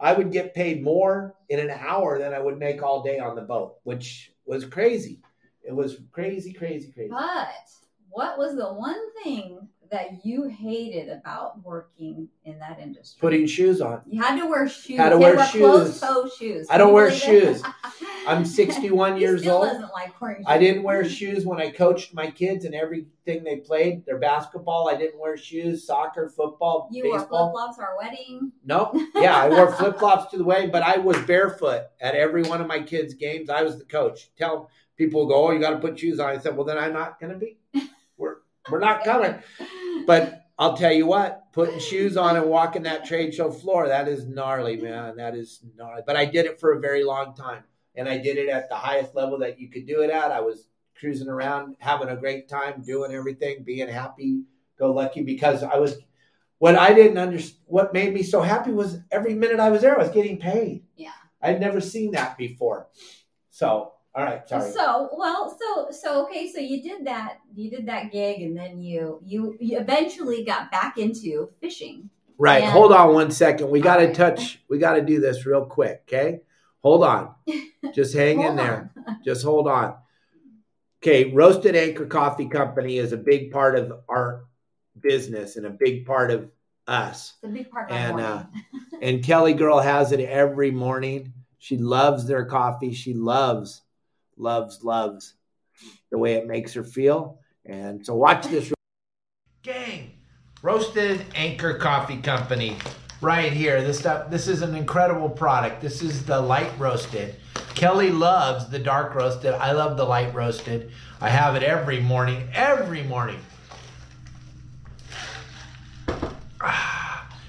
I would get paid more in an hour than I would make all day on the boat, which was crazy. It was crazy, crazy, crazy. But what was the one thing that you hated about working in that industry? Putting shoes on. You had to wear shoes. Had to wear closed shoes. toe shoes. I don't wear shoes. I'm 61 years old. like wearing shoes. I didn't wear shoes when I coached my kids and everything they played. Their basketball, I didn't wear shoes. Soccer, football, You wore flip flops our wedding. Nope. Yeah, I wore flip flops to the wedding, but I was barefoot at every one of my kids' games. I was the coach. Tell people go, oh, you got to put shoes on. I said, well, then I'm not going to be. We're not coming. But I'll tell you what, putting shoes on and walking that trade show floor, that is gnarly, man. That is gnarly. But I did it for a very long time. And I did it at the highest level that you could do it at. I was cruising around, having a great time, doing everything, being happy, go lucky because I was what I didn't understand what made me so happy was every minute I was there, I was getting paid. Yeah. I'd never seen that before. So, all right, sorry. So well, so so okay, so you did that, you did that gig, and then you you, you eventually got back into fishing. Right. And- Hold on one second. We got to Alright. touch, we got to do this real quick. Okay. Hold on. Just hang in there. Just hold on. Okay. Roasted Anchor Coffee Company is a big part of our business and a big part of us. It's a big part of And, uh. And Kelly Girl has it every morning. She loves their coffee. She loves, loves, loves the way it makes her feel. And so watch this. Gang, Roasted Anchor Coffee Company, right here. This stuff. This is an incredible product. This is the light roasted. Kelly loves the dark roasted. I love the light roasted. I have it every morning. Every morning.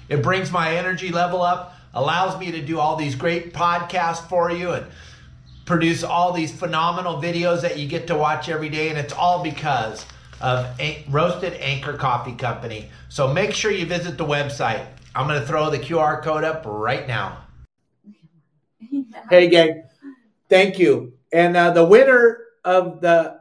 It brings my energy level up, allows me to do all these great podcasts for you and produce all these phenomenal videos that you get to watch every day. And it's all because of An- Roasted Anchor Coffee Company. So make sure you visit the website. I'm going to throw the QR code up right now. Hey, gang. Thank you. And uh, the winner of the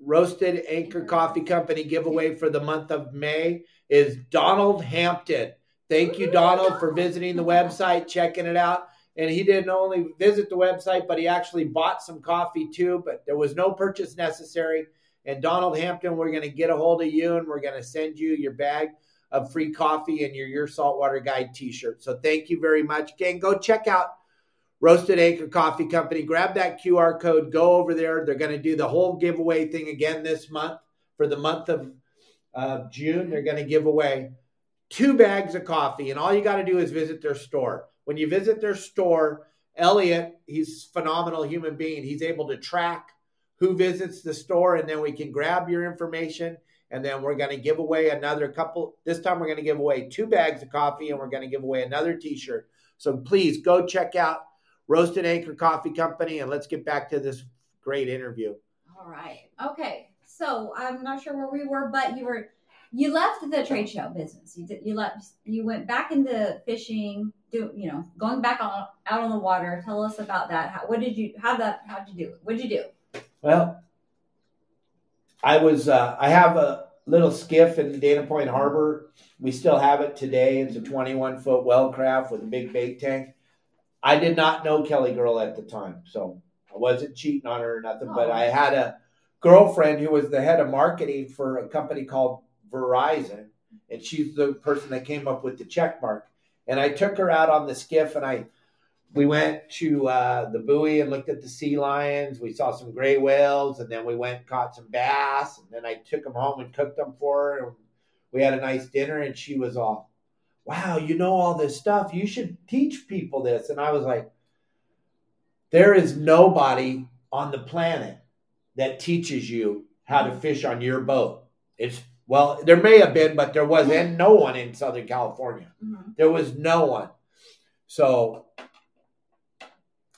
Roasted Anchor Coffee Company giveaway for the month of May is Donald Hampton. Thank you, Donald, for visiting the website, checking it out. And he didn't only visit the website, but he actually bought some coffee too. But there was no purchase necessary. And Donald Hampton, we're going to get a hold of you and we're going to send you your bag of free coffee and your Your Saltwater Guide t shirt. So thank you very much. Gang, go check out Roasted Anchor Coffee Company. Grab that QR code, go over there. They're going to do the whole giveaway thing again this month for the month of uh, June. They're going to give away two bags of coffee, and all you got to do is visit their store. When you visit their store, Elliot, he's a phenomenal human being. He's able to track who visits the store, and then we can grab your information. And then we're going to give away another couple. This time, we're going to give away two bags of coffee, and we're going to give away another t shirt. So please go check out Roasted Anchor Coffee Company, and let's get back to this great interview. All right. Okay. So I'm not sure where we were, but you were you left the trade show business. You did, you left you went back into fishing, do you know, going back on out on the water. Tell us about that. How, what did you how that how did you do it? What did you do? Well, I was uh, I have a little skiff in the Dana Point Harbor. We still have it today. It's a 21 foot Wellcraft with a big bait tank. I did not know Kelly Girl at the time, so I wasn't cheating on her or nothing. But Oh. I had a girlfriend who was the head of marketing for a company called Verizon, and she's the person that came up with the check mark. And I took her out on the skiff, and I we went to uh, the buoy and looked at the sea lions. We saw some gray whales, and then we went and caught some bass. And then I took them home and cooked them for her. And we had a nice dinner, and she was all, "Wow, you know all this stuff. You should teach people this." And I was like, "There is nobody on the planet that teaches you how to fish on your boat. It's well, there may have been, but there was and no one in Southern California. Mhm. There was no one. So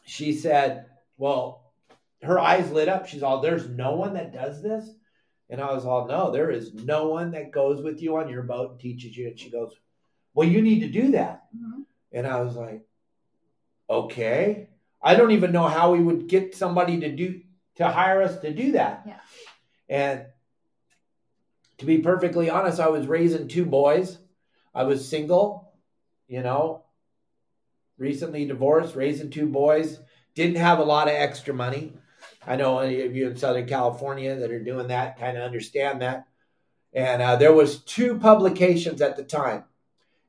she said, Well, her eyes lit up. She's all, There's no one that does this. And I was all, No, there is no one that goes with you on your boat and teaches you. And she goes, Well, you need to do that. Mhm. And I was like, Okay. I don't even know how we would get somebody to do to hire us to do that. Yeah. And to be perfectly honest, I was raising two boys. I was single, you know, recently divorced, raising two boys, didn't have a lot of extra money. I know any of you in Southern California that are doing that kind of understand that. And uh, there was two publications at the time.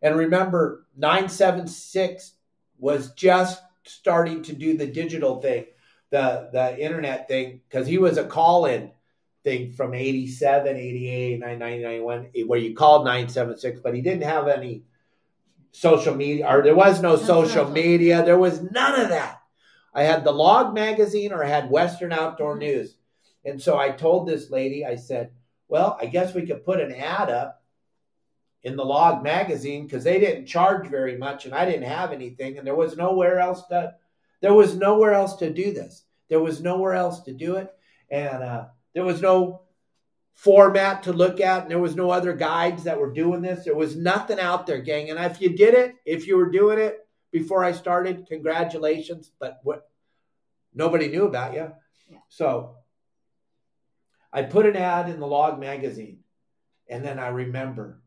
And remember, 976 was just starting to do the digital thing, the the internet thing, because he was a call-in thing from 87, 88, 99, 91, where you called 976, but he didn't have any social media, or there was no social media. There was none of that. I had the Log magazine or I had Western Outdoor News. And so I told this lady, I said, well, I guess we could put an ad up in the Log magazine because they didn't charge very much and I didn't have anything and there was nowhere else to there was nowhere else to do this. There was nowhere else to do it. And uh, there was no format to look at and there was no other guides that were doing this. There was nothing out there, gang. And if you did it, if you were doing it before I started, congratulations. But what nobody knew about you. Yeah. So I put an ad in the log magazine and then I remember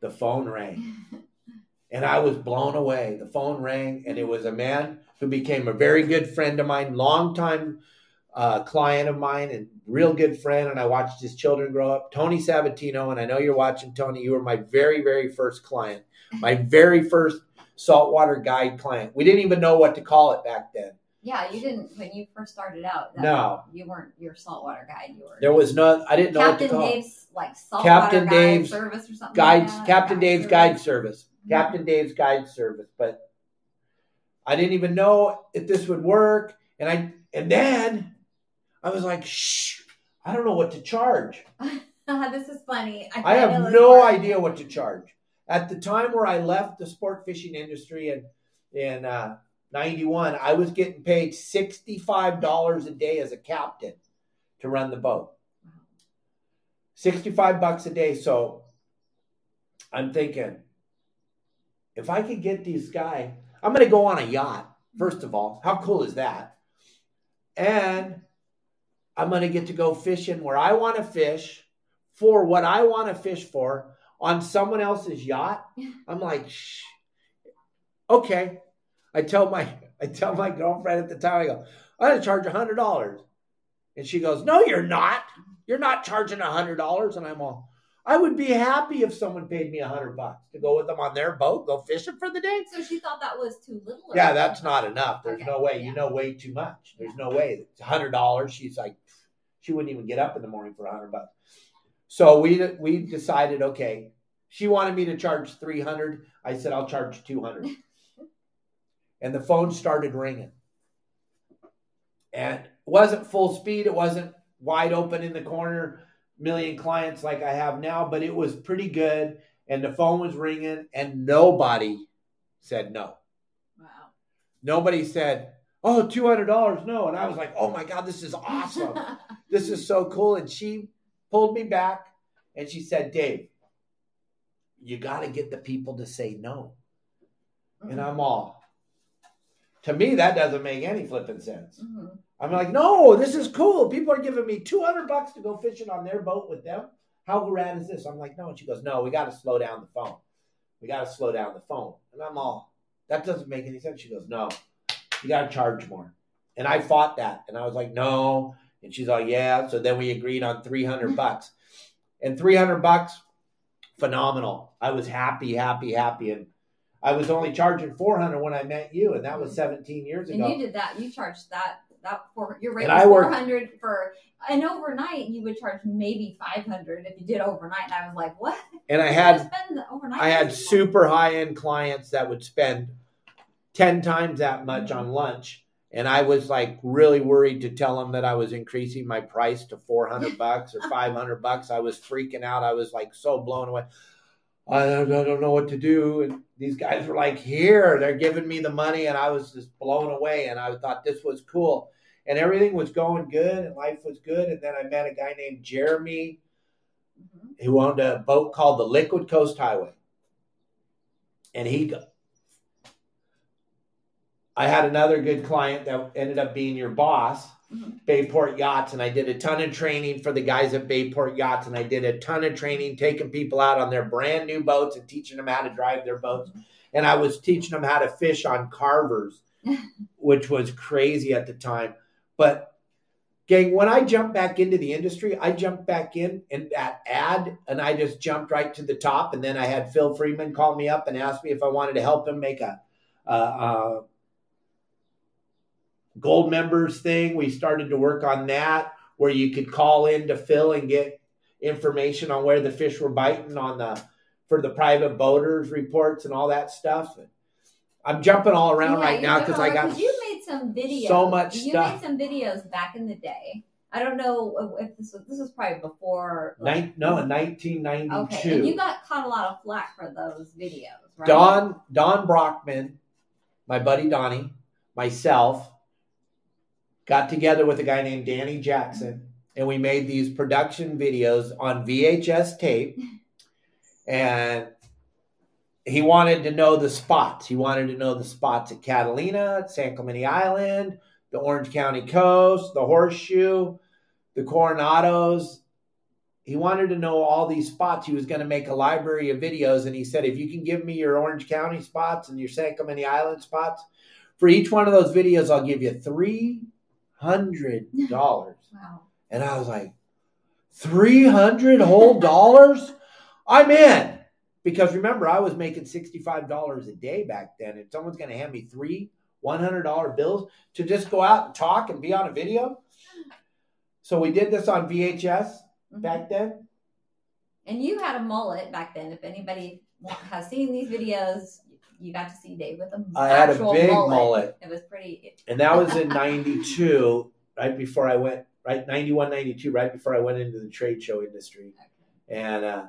the phone rang and I was blown away. The phone rang, and it was a man who became a very good friend of mine, longtime uh, client of mine, and real good friend. And I watched his children grow up. Tony Sabatino, and I know you're watching, Tony. You were my very, very first client, my very first saltwater guide client. We didn't even know what to call it back then. Yeah, you didn't when you first started out. that- No. you weren't your saltwater guide. You were There was no, I didn't know what to Captain call it. Dave's like saltwater Captain guide Dave's service or something. Guides, like. Captain Dave's guide service. Mhm. Captain Dave's guide service. But I didn't even know if this would work. And I and then I was like, shh, I don't know what to charge. this is funny. I know have no idea what to charge. At the time where I left the sport fishing industry in in uh, '91, I was getting paid sixty-five dollars a day as a captain to run the boat. Sixty-five bucks a day. So I'm thinking, if I could get these guy, I'm going to go on a yacht. First of all, how cool is that? And I'm going to get to go fishing where I want to fish for what I want to fish for on someone else's yacht. I'm like, Shh. okay. I tell my I tell my girlfriend at the time, I go, I'm gonna charge a hundred dollars. And she goes, No, you're not. You're not charging a hundred dollars. And I'm all, I would be happy if someone paid me a hundred bucks to go with them on their boat, go fishing for the day. So she thought that was too little. Yeah, that's not enough. There's Okay, no way. yeah. You know way too much. There's no way. It's a hundred dollars. She's like, she wouldn't even get up in the morning for a hundred bucks. So we we decided, okay. She wanted me to charge three hundred. I said I'll charge two hundred. and the phone started ringing, and it wasn't full speed. It wasn't wide open in the corner, million clients like I have now, but it was pretty good. And the phone was ringing, and nobody said no. Wow. Nobody said, oh, $200, no. And I was like, oh my God, this is awesome. this is so cool. And she pulled me back and she said, Dave, you got to get the people to say no. And I'm all, to me, that doesn't make any flipping sense. Mhm. I'm like, no, this is cool. People are giving me 200 bucks to go fishing on their boat with them. How rad is this? I'm like, no. And she goes, no, we got to slow down the phone. We got to slow down the phone. And I'm all, that doesn't make any sense. She goes, no, you got to charge more. And I fought that. And I was like, no. And she's like, yeah. So then we agreed on 300 mm-hmm. bucks. And 300 bucks, phenomenal. I was happy, happy, happy. And I was only charging 400 when I met you. And that was mm-hmm. 17 years ago. And you did that. You charged that. That for your rate And was I worked- four hundred for an overnight. You would charge maybe five hundred if you did overnight. And I was like, what? and I had spend the overnight. I had super high end clients that would spend 10 times that much mm-hmm. on lunch. And I was like really worried to tell them that I was increasing my price to 400 bucks or 500 bucks. I was freaking out. I was like so blown away. I don't, I don't know what to do. And these guys were like, here, they're giving me the money. And I was just blown away. And I thought this was cool. And everything was going good and life was good. And then I met a guy named Jeremy Mhm. who owned a boat called the Liquid Coast Highway. And he, I had another good client that ended up being your boss, Mhm. Bayport Yachts, and I did a ton of training for the guys at Bayport Yachts, and I did a ton of training taking people out on their brand new boats and teaching them how to drive their boats. And I was teaching them how to fish on carvers, which was crazy at the time. But gang, when I jumped back into the industry, I jumped back in in that ad and I just jumped right to the top. And then I had Phil Friedman call me up and ask me if I wanted to help him make a gold members thing. We started to work on that where you could call in to Phil and get information on where the fish were biting on the for the private boaters reports and all that stuff. I'm jumping all around Yeah, right now because I got you made some videos. so much you stuff. made some videos back in the day. I don't know if this was this was probably before. like- Nine, no, in Okay, and you got caught a lot of flack for those videos, right? Don Don Brockman, my buddy Donnie, myself, got together with a guy named Danny Jackson, and we made these production videos on VHS tape. And he wanted to know the spots. He wanted to know the spots at Catalina, at San Clemente Island, the Orange County coast, the Horseshoe, the Coronados. He wanted to know all these spots. He was going to make a library of videos, and he said, "If you can give me your Orange County spots and your San Clemente Island spots, for each one of those videos, I'll give you three hundred dollars." Wow. And I was like, 300 whole dollars? I'm in. Because remember, I was making $65 a day back then. And someone's going to hand me three $100 bills to just go out and talk and be on a video. So we did this on VHS Mhm. back then. And you had a mullet back then. If anybody has seen these videos, you got to see Dave with a I had a big mullet. It was pretty. And that was in 92, right before I went, right? 91, 92, right before I went into the trade show industry. And uh,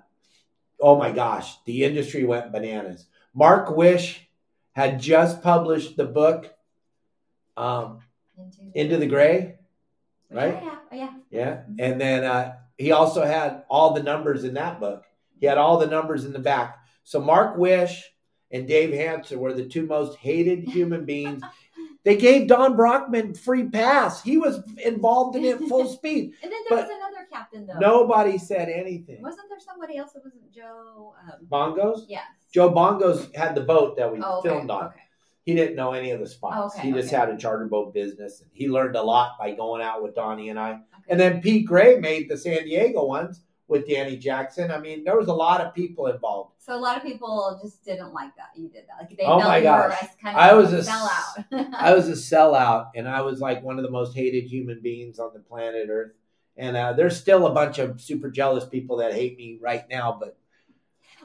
oh my gosh, the industry went bananas. Mark Wish had just published the book um, Into the Gray, right? Yeah, yeah, yeah. Yeah. And then uh, he also had all the numbers in that book. He had all the numbers in the back. So Mark Wish and Dave Hansen were the two most hated human beings. They gave Don Brockman free pass. He was involved in it full speed. And then there But was another captain though. Nobody said anything. Wasn't there somebody else that wasn't Joe? Um, Bongos? yes. Joe Bongos had the boat that we Oh, okay, filmed on. Okay. He didn't know any of the spots. Okay, he just had a charter boat business. And he learned a lot by going out with Donnie and I. And then Pete Gray made the San Diego ones with Danny Jackson. I mean, there was a lot of people involved. So a lot of people just didn't like that you did that. Like they Oh my were gosh. kind of I was a sellout. I was a sellout, and I was like one of the most hated human beings on the planet Earth. And uh, there's still a bunch of super jealous people that hate me right now, but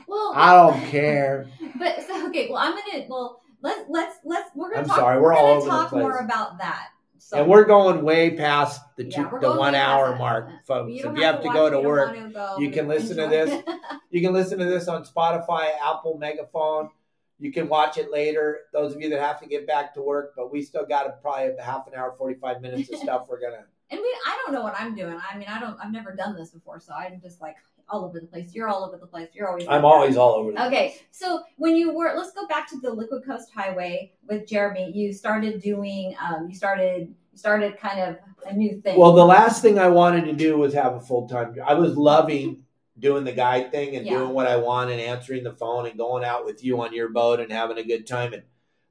well, I don't care. But so, okay, well, I'm gonna well let's let's let's we're gonna I'm talk. sorry, we're gonna all over the talk more about that. So and we're going way past the two, yeah, the one hour mark, folks. don't if you have to watch go to you work, to go. you can listen to this. You can listen to this on Spotify, Apple Megaphone. You can watch it later. Those of you that have to get back to work, but we still got a, probably a half an hour, forty five minutes of stuff we're gonna. And we, I don't know what I'm doing. I mean, I don't. I've never done this before, so I'm just like all over the place. You're all over the place. You're always. I'm always all over. The Okay, so when you were, let's go back to the Liquid Coast Highway with Jeremy. You started doing, um, you started, you started kind of a new thing. Well, the last thing I wanted to do was have a full time. I was loving doing the guide thing and Yeah. doing what I want and answering the phone and going out with you on your boat and having a good time. And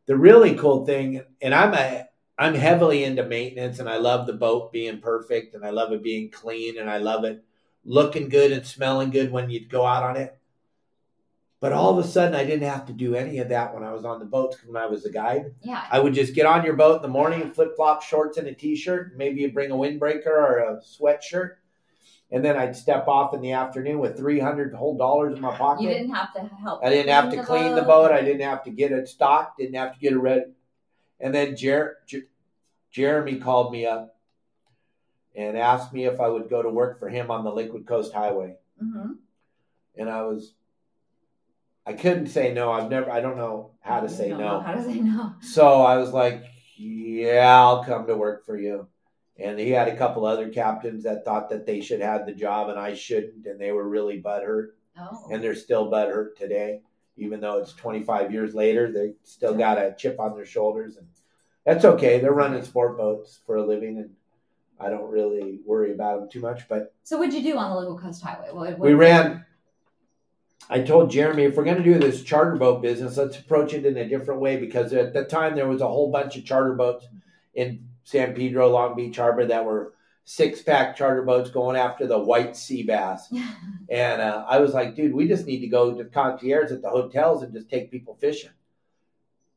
the really cool thing, and I'm a I'm heavily into maintenance and I love the boat being perfect and I love it being clean and I love it looking good and smelling good when you go out on it. But all of a sudden, I didn't have to do any of that when I was on the boats when I was a guide. yeah, I would just get on your boat in the morning, flip flop shorts and a t shirt. Maybe you bring a windbreaker or a sweatshirt. And then I'd step off in the afternoon with 300 whole dollars in my pocket. you didn't have to help. I didn't have to clean the boat. I didn't have to get it stocked. Didn't have to get it ready. And then Jer- Jer- Jeremy called me up and asked me if I would go to work for him on the Liquid Coast Highway. hmm And I was, I couldn't say no. I've never, I don't know how to say no. How to say no? So I was like, yeah, I'll come to work for you. And he had a couple other captains that thought that they should have the job and I shouldn't. And they were really butthurt. Oh, And they're still butthurt today. Even though it's 25 years later, they still got a chip on their shoulders. And that's okay. They're running sport boats for a living. And I don't really worry about them too much. But so what'd you do on the Liquid Coast Highway? What, what, we ran. I told Jeremy if we're going to do this charter boat business, let's approach it in a different way because at the time there was a whole bunch of charter boats in San Pedro, Long Beach Harbor that were six pack charter boats going after the white sea bass. And uh, I was like, dude, we just need to go to concierge at the hotels and just take people fishing.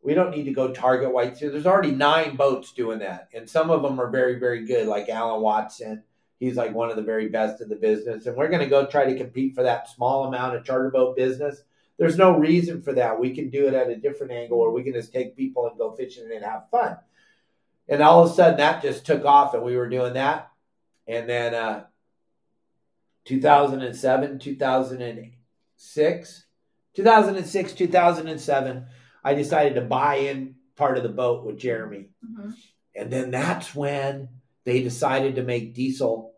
We don't need to go target white sea. There's already nine boats doing that, and some of them are very, very good, like Alan Watson. He's like one of the very best in the business, and we're going to go try to compete for that small amount of charter boat business. There's no reason for that. We can do it at a different angle, or we can just take people and go fishing and have fun. And all of a sudden, that just took off, and we were doing that. And then uh, 2007, 2006, 2006, 2007, I decided to buy in part of the boat with Jeremy. Mhm. And then that's when they decided to make diesel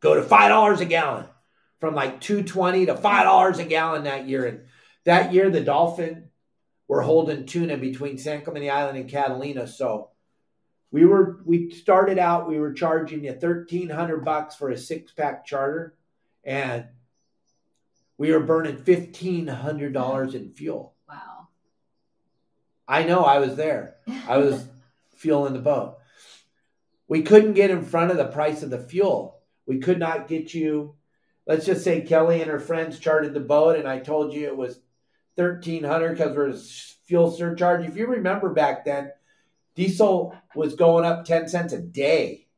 go to five dollars a gallon from like two twenty to five dollars a gallon that year. And that year the Dolphin were holding tuna between San Clemente Island and Catalina. So we were we started out, we were charging you thirteen hundred bucks for a six pack charter, and we were burning fifteen hundred dollars in fuel. Wow. I know I was there. I was fueling the boat. We couldn't get in front of the price of the fuel. We could not get you. Let's just say Kelly and her friends chartered the boat, and I told you it was thirteen hundred because there was fuel surcharge. If you remember back then, diesel was going up ten cents a day.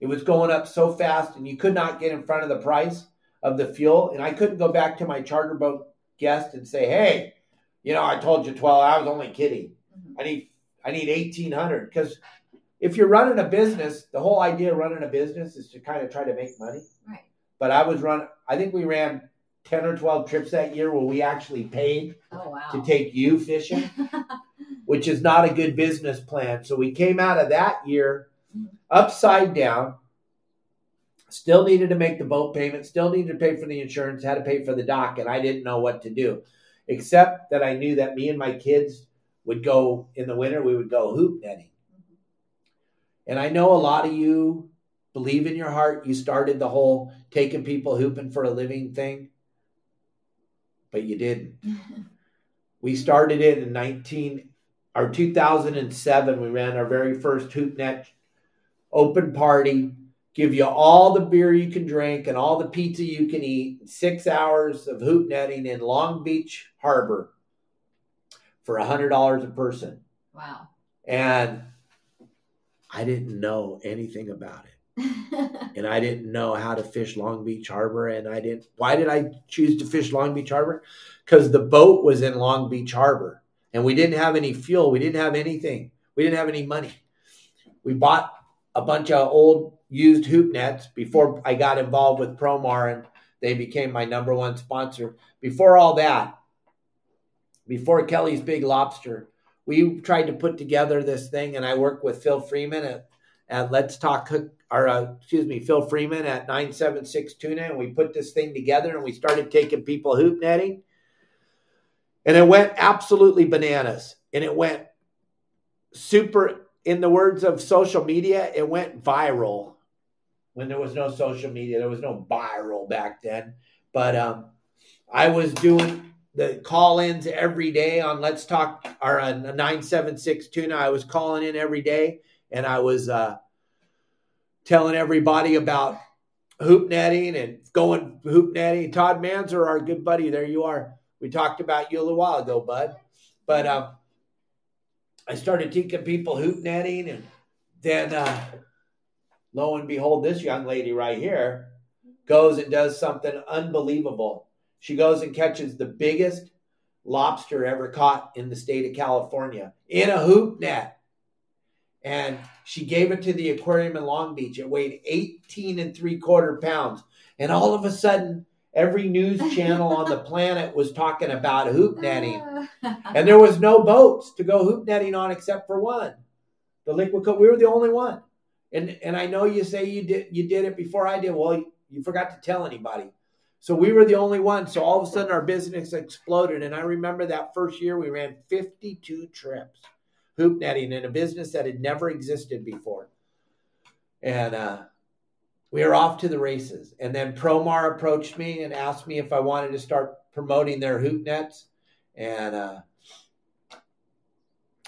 It was going up so fast, and you could not get in front of the price of the fuel. And I couldn't go back to my charter boat guest and say, "Hey, you know, I told you twelve. I was only kidding." Mhm. I need I need eighteen hundred because if you're running a business, the whole idea of running a business is to kind of try to make money. Right. But I was run. I think we ran ten or twelve trips that year where we actually paid Oh wow. to take you fishing, which is not a good business plan. So we came out of that year upside down. Still needed to make the boat payment. Still needed to pay for the insurance. Had to pay for the dock, and I didn't know what to do, except that I knew that me and my kids would go in the winter. We would go hoop netting. And I know a lot of you believe in your heart you started the whole taking people hooping for a living thing, but you didn't. We started it in 19 or 2007. We ran our very first hoop net open party. Give you all the beer you can drink and all the pizza you can eat. Six hours of hoop netting in Long Beach Harbor for a hundred dollars a person. wow. And I didn't know anything about it. And I didn't know how to fish Long Beach Harbor. And I didn't, why did I choose to fish Long Beach Harbor? Because the boat was in Long Beach Harbor and we didn't have any fuel. We didn't have anything. We didn't have any money. We bought a bunch of old used hoop nets before I got involved with Promar and they became my number one sponsor. Before all that, before Kelly's Big Lobster, we tried to put together this thing, and I worked with Phil Friedman at, at Let's Talk Cook, or uh, excuse me, Phil Friedman at 976 Tuna, and we put this thing together and we started taking people hoop netting. And it went absolutely bananas. And it went super, in the words of social media, it went viral when there was no social media. There was no viral back then. But um, I was doing the call ins every day on Let's Talk or uh, 976 Tuna. I was calling in every day and I was uh, telling everybody about hoop netting and going hoop netting. Todd Manzer, our good buddy, there you are. We talked about you a little while ago, bud. But um, I started teaching people hoop netting, and then uh, lo and behold, this young lady right here goes and does something unbelievable. She goes and catches the biggest lobster ever caught in the state of California in a hoop net. And she gave it to the aquarium in Long Beach. It weighed 18 and three quarter pounds. And all of a sudden, every news channel on the planet was talking about hoop netting. And there was no boats to go hoop netting on except for one. The Liquid Coast. We were the only one. And and I know you say you did you did it before I did. Well, you forgot to tell anybody. So we were the only one. So all of a sudden our business exploded. And I remember that first year we ran 52 trips hoop netting in a business that had never existed before. And uh, we were off to the races. And then Promar approached me and asked me if I wanted to start promoting their hoop nets. And uh,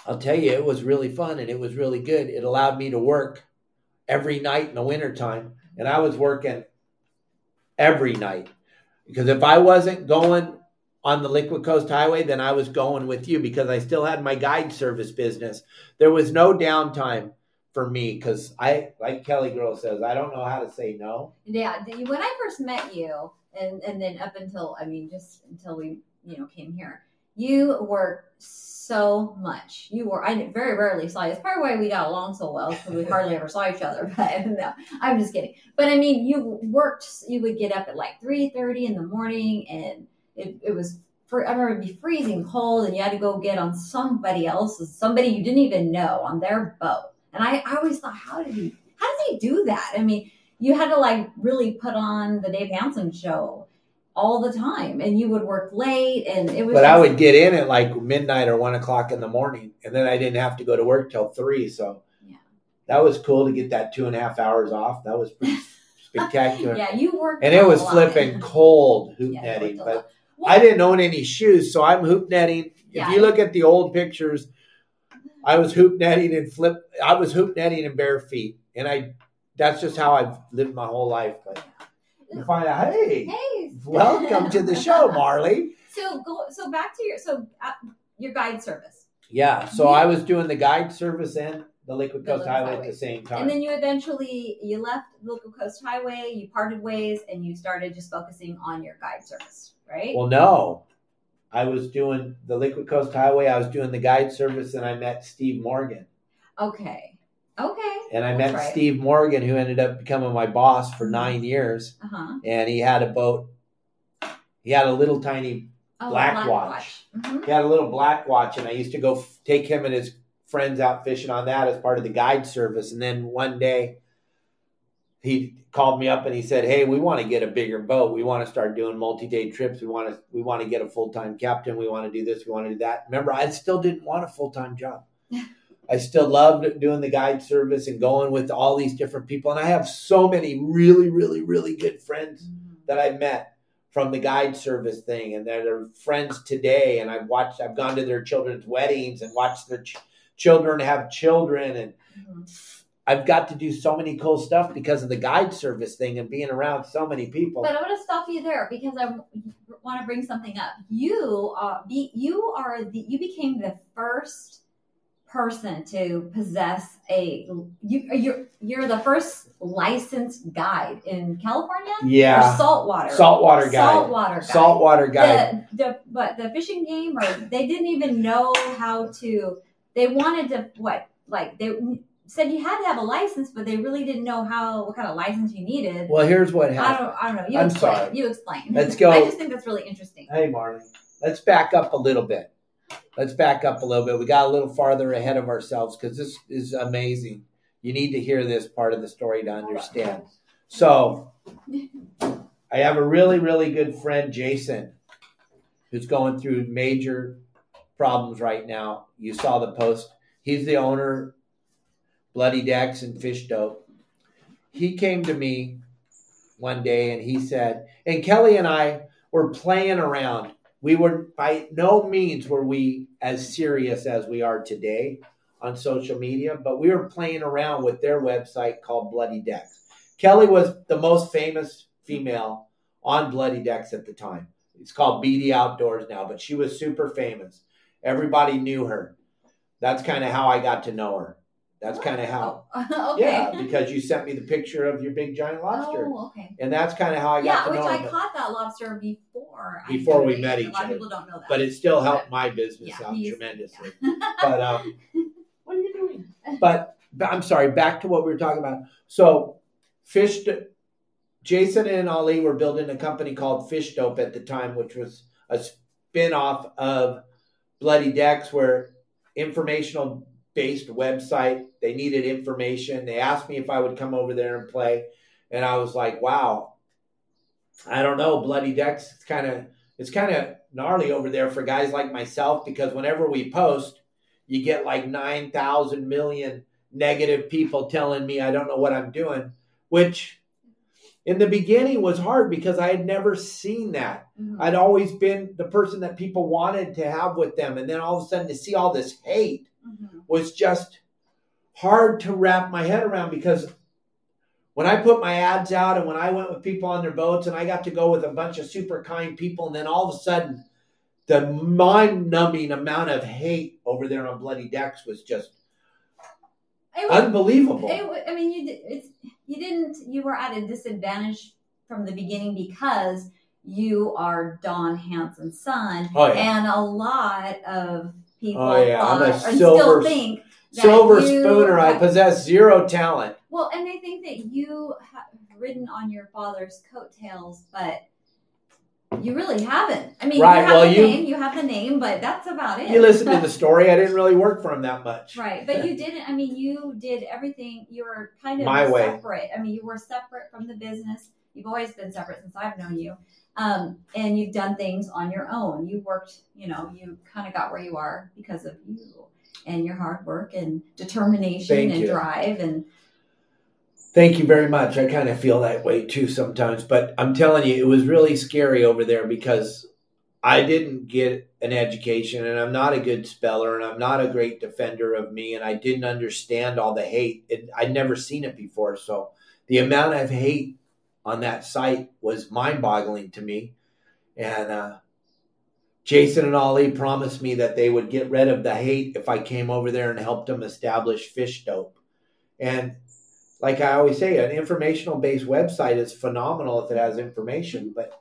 I'll tell you, it was really fun and it was really good. It allowed me to work every night in the wintertime. And I was working every night because if I wasn't going on the Liquid Coast Highway, then I was going with you because I still had my guide service business. There was no downtime for me because I, like Kelly Girl says, I don't know how to say no. Yeah, when I first met you, and and then up until I mean, just until we you know came here, you worked so much. You were I very rarely saw you. It's of why we got along so well because we hardly ever saw each other. But no, I'm just kidding. But I mean, you worked. You would get up at like three thirty in the morning, and it, it was. For, I remember it'd be freezing cold, and you had to go get on somebody else's, somebody you didn't even know, on their boat. And I, I always thought, how did he? How does he do that? I mean, you had to like really put on the Dave Hansen show all the time and you would work late and it was but just, i would get in at like midnight or one o'clock in the morning and then i didn't have to go to work till three so yeah. that was cool to get that two and a half hours off. That was pretty spectacular. Yeah you worked and it was flipping cold hoop yeah, netting but well, i didn't own any shoes so i'm hoop netting. If yeah, you look at the old pictures i was hoop netting and flip i was hoop netting in bare feet and i that's just how i've lived my whole life but you find out hey hey Welcome to the show, Marley. So go. So back to your so uh, your guide service. Yeah. So I was doing the guide service and the Liquid Coast the Highway, Highway, at the same time. And then you eventually you left the Liquid Coast Highway, you parted ways, and you started just focusing on your guide service, right? Well, no. I was doing the Liquid Coast Highway. I was doing the guide service, and I met Steve Morgan. Okay. Okay. And I met right. Steve Morgan, who ended up becoming my boss for nine years. Uh-huh. And he had a boat he had a little tiny oh, black, black, watch. watch. Mm-hmm. He had a little black watch, and I used to go f- take him and his friends out fishing on that as part of the guide service. And then one day, he called me up and he said, "Hey, we want to get a bigger boat. We want to start doing multi-day trips. We want to we want to get a full-time captain. We want to do this. We want to do that." Remember, I still didn't want a full-time job. I still loved doing the guide service and going with all these different people. And I have so many really, really, really good friends mm-hmm. that I've met from the guide service thing and they're friends today and i've watched i've gone to their children's weddings and watched their ch- children have children and mm-hmm. i've got to do so many cool stuff because of the guide service thing and being around so many people but i want to stop you there because i want to bring something up you uh, be, you are the you became the first person to possess a you you're you're the first licensed guide in California. Yeah, or saltwater, saltwater guide, saltwater guide, saltwater guide. The, the but the fishing game, or they didn't even know how to. They wanted to what like they said you had to have a license, but they really didn't know how what kind of license you needed. Well, here's what happened. I don't I don't know. You I'm explain. sorry. You explain. Let's go. I just think that's really interesting. Hey, Marley, let's back up a little bit. Let's back up a little bit. We got a little farther ahead of ourselves because this is amazing. You need to hear this part of the story to understand. So, I have a really, really good friend, Jason, who's going through major problems right now. You saw the post. He's the owner, Bloody Decks and Fish Dope. He came to me one day and he said, and Kelly and I were playing around. We were by no means were we as serious as we are today on social media, but we were playing around with their website called Bloody Decks. Kelly was the most famous female on Bloody Decks at the time. It's called BD Outdoors now, but she was super famous. Everybody knew her. That's kind of how I got to know her. That's kind of how. Oh, okay. Yeah, because you sent me the picture of your big giant lobster, Oh, okay. and that's kind of how I got Yeah, to know I her. but- caught that lobster before. I Before we did it. met A each lot of other. people don't know that. but it still helped my business Yeah, out he's- tremendously. But um, what are you doing? But, but I'm sorry. Back to what we were talking about. So, fish. Do- Jason and Ali were building a company called Fish Dope at the time, which was a spin-off of Bloody Decks, where informational based website. They needed information. They asked me if I would come over there and play, and I was like, "Wow, I don't know. Bloody Decks. It's kind of it's kind of gnarly over there for guys like myself because whenever we post, you get like nine thousand million negative people telling me I don't know what I'm doing, which." In the beginning was hard because I had never seen that. Mhm. I'd always been the person that people wanted to have with them. And then all of a sudden to see all this hate Mhm. was just hard to wrap my head around because when I put my ads out and when I went with people on their boats and I got to go with a bunch of super kind people, and then all of a sudden the mind numbing amount of hate over there on Bloody Decks was just It was, unbelievable. it, I mean, you it's you didn't. You were at a disadvantage from the beginning because you are Don Hansen's son, Oh, yeah. and a lot of people Oh, yeah, I'm a silver- still think that Silver spooner, I possess zero talent. Well, and they think that you have ridden on your father's coattails, but you really haven't. I mean, Right, you have well, the you- name, you have the name, but that's about it. You listen to the story, I didn't really work for him that much. Right, but you didn't. I mean, you did everything. You were kind of My way. I mean, you were separate from the business. You've always been separate since I've known you, um, and you've done things on your own. You worked. You know, you kind of got where you are because of you and your hard work and determination Thank and you. drive. And Thank you very much. I kind of feel that way too sometimes, but I'm telling you, it was really scary over there because I didn't get an education and I'm not a good speller and I'm not a great defender of me and I didn't understand all the hate. It, I'd never seen it before. So the amount of hate on that site was mind boggling to me. And, uh, Jason and Ali promised me that they would get rid of the hate if I came over there and helped them establish fish dope. And like I always say, an informational based website is phenomenal if it has information, but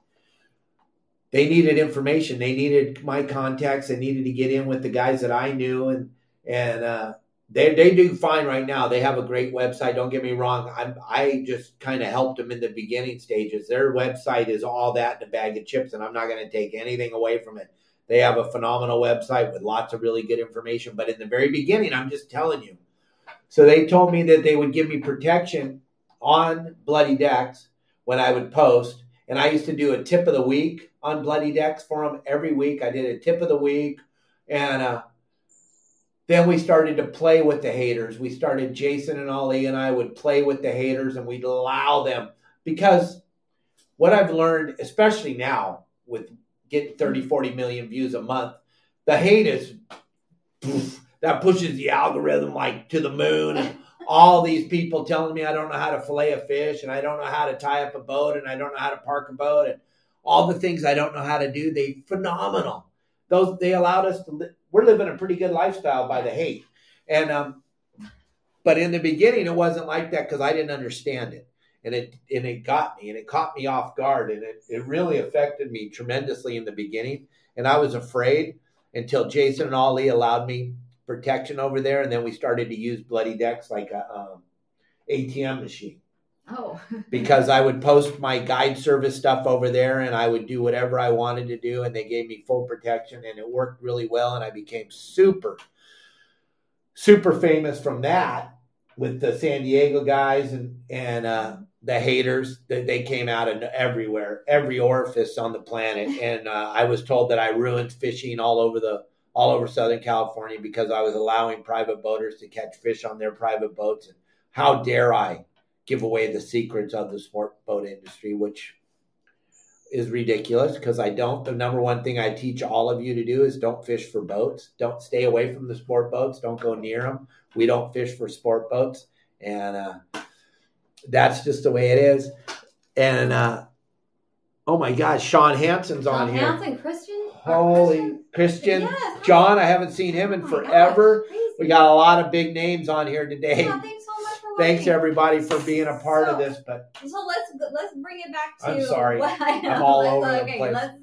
they needed information. They needed my contacts. They needed to get in with the guys that I knew, and and uh, they they do fine right now. They have a great website. Don't get me wrong. I I just kind of helped them in the beginning stages. Their website is all that in a bag of chips, and I'm not going to take anything away from it. They have a phenomenal website with lots of really good information. But in the very beginning, I'm just telling you. So they told me that they would give me protection on Bloody Decks when I would post. And I used to do a tip of the week on Bloody Decks for them every week. I did a tip of the week. And uh, then we started to play with the haters. We started, Jason and Ali and I would play with the haters and we'd allow them. Because what I've learned, especially now with getting 30, 40 million views a month, the hate is poof, that pushes the algorithm like to the moon and all these people telling me I don't know how to fillet a fish and I don't know how to tie up a boat and I don't know how to park a boat and all the things I don't know how to do. They phenomenal. Those they allowed us to. We're living a pretty good lifestyle by the hate, and um, but in the beginning it wasn't like that because I didn't understand it, and it and it got me and it caught me off guard and it it really affected me tremendously in the beginning, and I was afraid until Jason and Ali allowed me protection over there, and then we started to use bloody decks like a um, ATM machine. Oh. because I would post my guide service stuff over there and I would do whatever I wanted to do and they gave me full protection and it worked really well and I became super super famous from that with the San Diego guys and and uh, the haters that they came out of everywhere every orifice on the planet and uh, I was told that I ruined fishing all over the all over Southern California because I was allowing private boaters to catch fish on their private boats and how dare I give away the secrets of the sport boat industry, which is ridiculous because I don't. The number one thing I teach all of you to do is don't fish for boats. Don't stay away from the sport boats. Don't go near them. We don't fish for sport boats. And uh, that's just the way it is. And uh, oh my gosh, Sean Hansen's on Sean here. Hansen, Christian. Holy Christian? Christian. Yes. John, I haven't seen him in Oh forever. gosh. We got a lot of big names on here today. Yeah, thanks so everybody for being a part of this, but So let's let's bring it back to. I'm sorry. What I know. I'm all over the okay, place. Let's,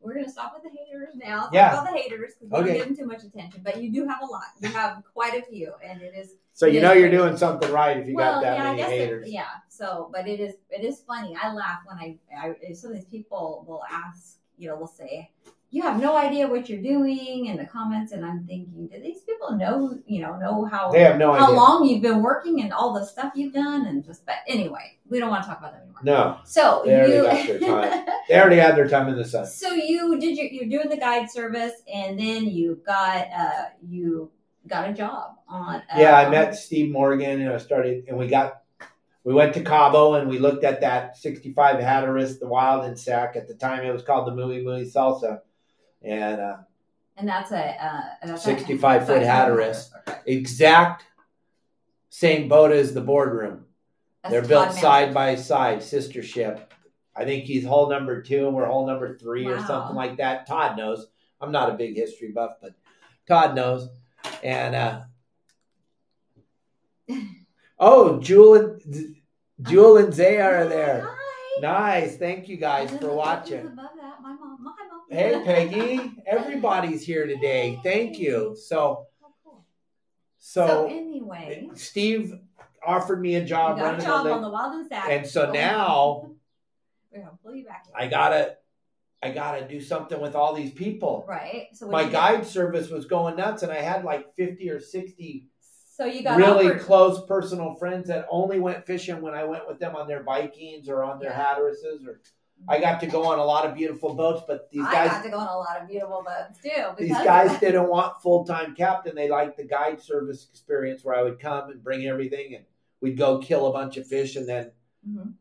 we're gonna stop with the haters now. Talk Yeah. about the haters because we Okay. don't give them too much attention. But you do have a lot. You have quite a few, and it is. so you know you're doing something right if you well, got that yeah, many guess it- haters. yeah. So, but it is it is funny. I laugh when I, I some of these people will ask. You know, will say. You have no idea what you're doing in the comments, and I'm thinking, do these people know? You know, know how They have no how idea. long you've been working and all the stuff you've done, and just. But anyway, we don't want to talk about that anymore. No, So They already you got their time. they already had their time in the sun. so you did your you're doing the guide service and then you got uh you got a job on uh, Yeah, I met Steve Morgan and I started, and we got, we went to Cabo and we looked at that 65 Hatteras, the Wild and Sack. At the time, it was called the Muy Muy Salsa, and uh, and that's a uh that's 65 foot Hatteras. Okay. exact same boat as the boardroom. That's They're built Manson. side by side, sister ship. I think he's hull number two and we're hull number three or something like that. Todd knows. I'm not a big history buff, but Todd knows. And uh oh, Jewel and Jewel and Zay are there. Hi. Nice. Thank you guys for watching. Hey Peggy, everybody's here today. Thank you. So. So, so anyway, Steve offered me a you job got a running job on on the the Wild and Sack. and so Oh. now we're gonna pull you back. I gotta I gotta do something with all these people. right. So My guide service was going nuts and I had like 50 or 60 So you got really offered. close personal friends that only went fishing when I went with them on their Vikings or on their Yeah. Or I got to go on a lot of beautiful boats, but these I guys got to go on a lot of beautiful boats too. these guys didn't want full time captain. They liked the guide service experience where I would come and bring everything and we'd go kill a bunch of fish and then Mhm.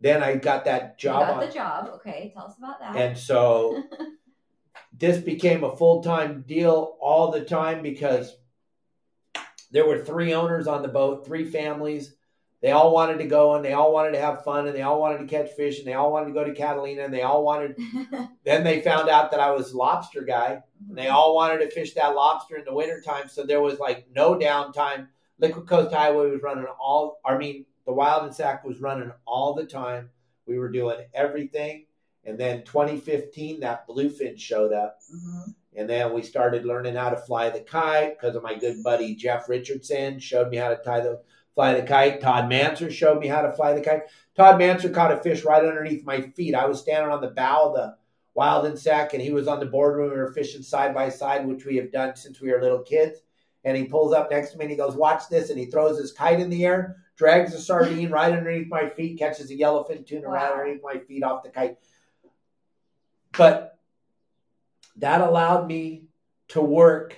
then I got that You job got on the job. Okay, tell us about that. And so this became a full time deal all the time because there were three owners on the boat, three families. They all wanted to go and they all wanted to have fun and they all wanted to catch fish and they all wanted to go to Catalina and they all wanted. Then they found out that I was lobster guy and they all wanted to fish that lobster in the wintertime. So there was like no downtime. Liquid Coast Highway was running all, I mean, the Wild and Sack was running all the time. We were doing everything. And then 2015, that bluefin showed up. Mhm. And then we started learning how to fly the kite because of my good buddy Jeff Richardson showed me how to tie the fly the kite. Todd Manser showed me how to fly the kite. Todd Manser caught a fish right underneath my feet. I was standing on the bow of the Wild and Sack, and he was on the boardroom. We were fishing side by side, which we have done since we were little kids. And he pulls up next to me and he goes, "Watch this!" And he throws his kite in the air, drags a sardine right underneath my feet, catches a yellowfin tuna right underneath my feet off the kite. But that allowed me to work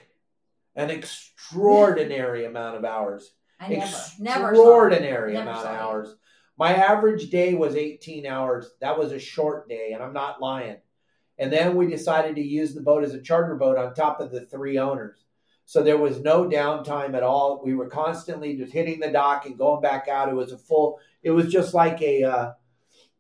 an extraordinary amount of hours. I never, never saw it. extraordinary Never amount of hours. My average day was 18 hours. That was a short day, and I'm not lying. And then we decided to use the boat as a charter boat on top of the three owners. So there was no downtime at all. We were constantly just hitting the dock and going back out. It was a full, it was just like a uh,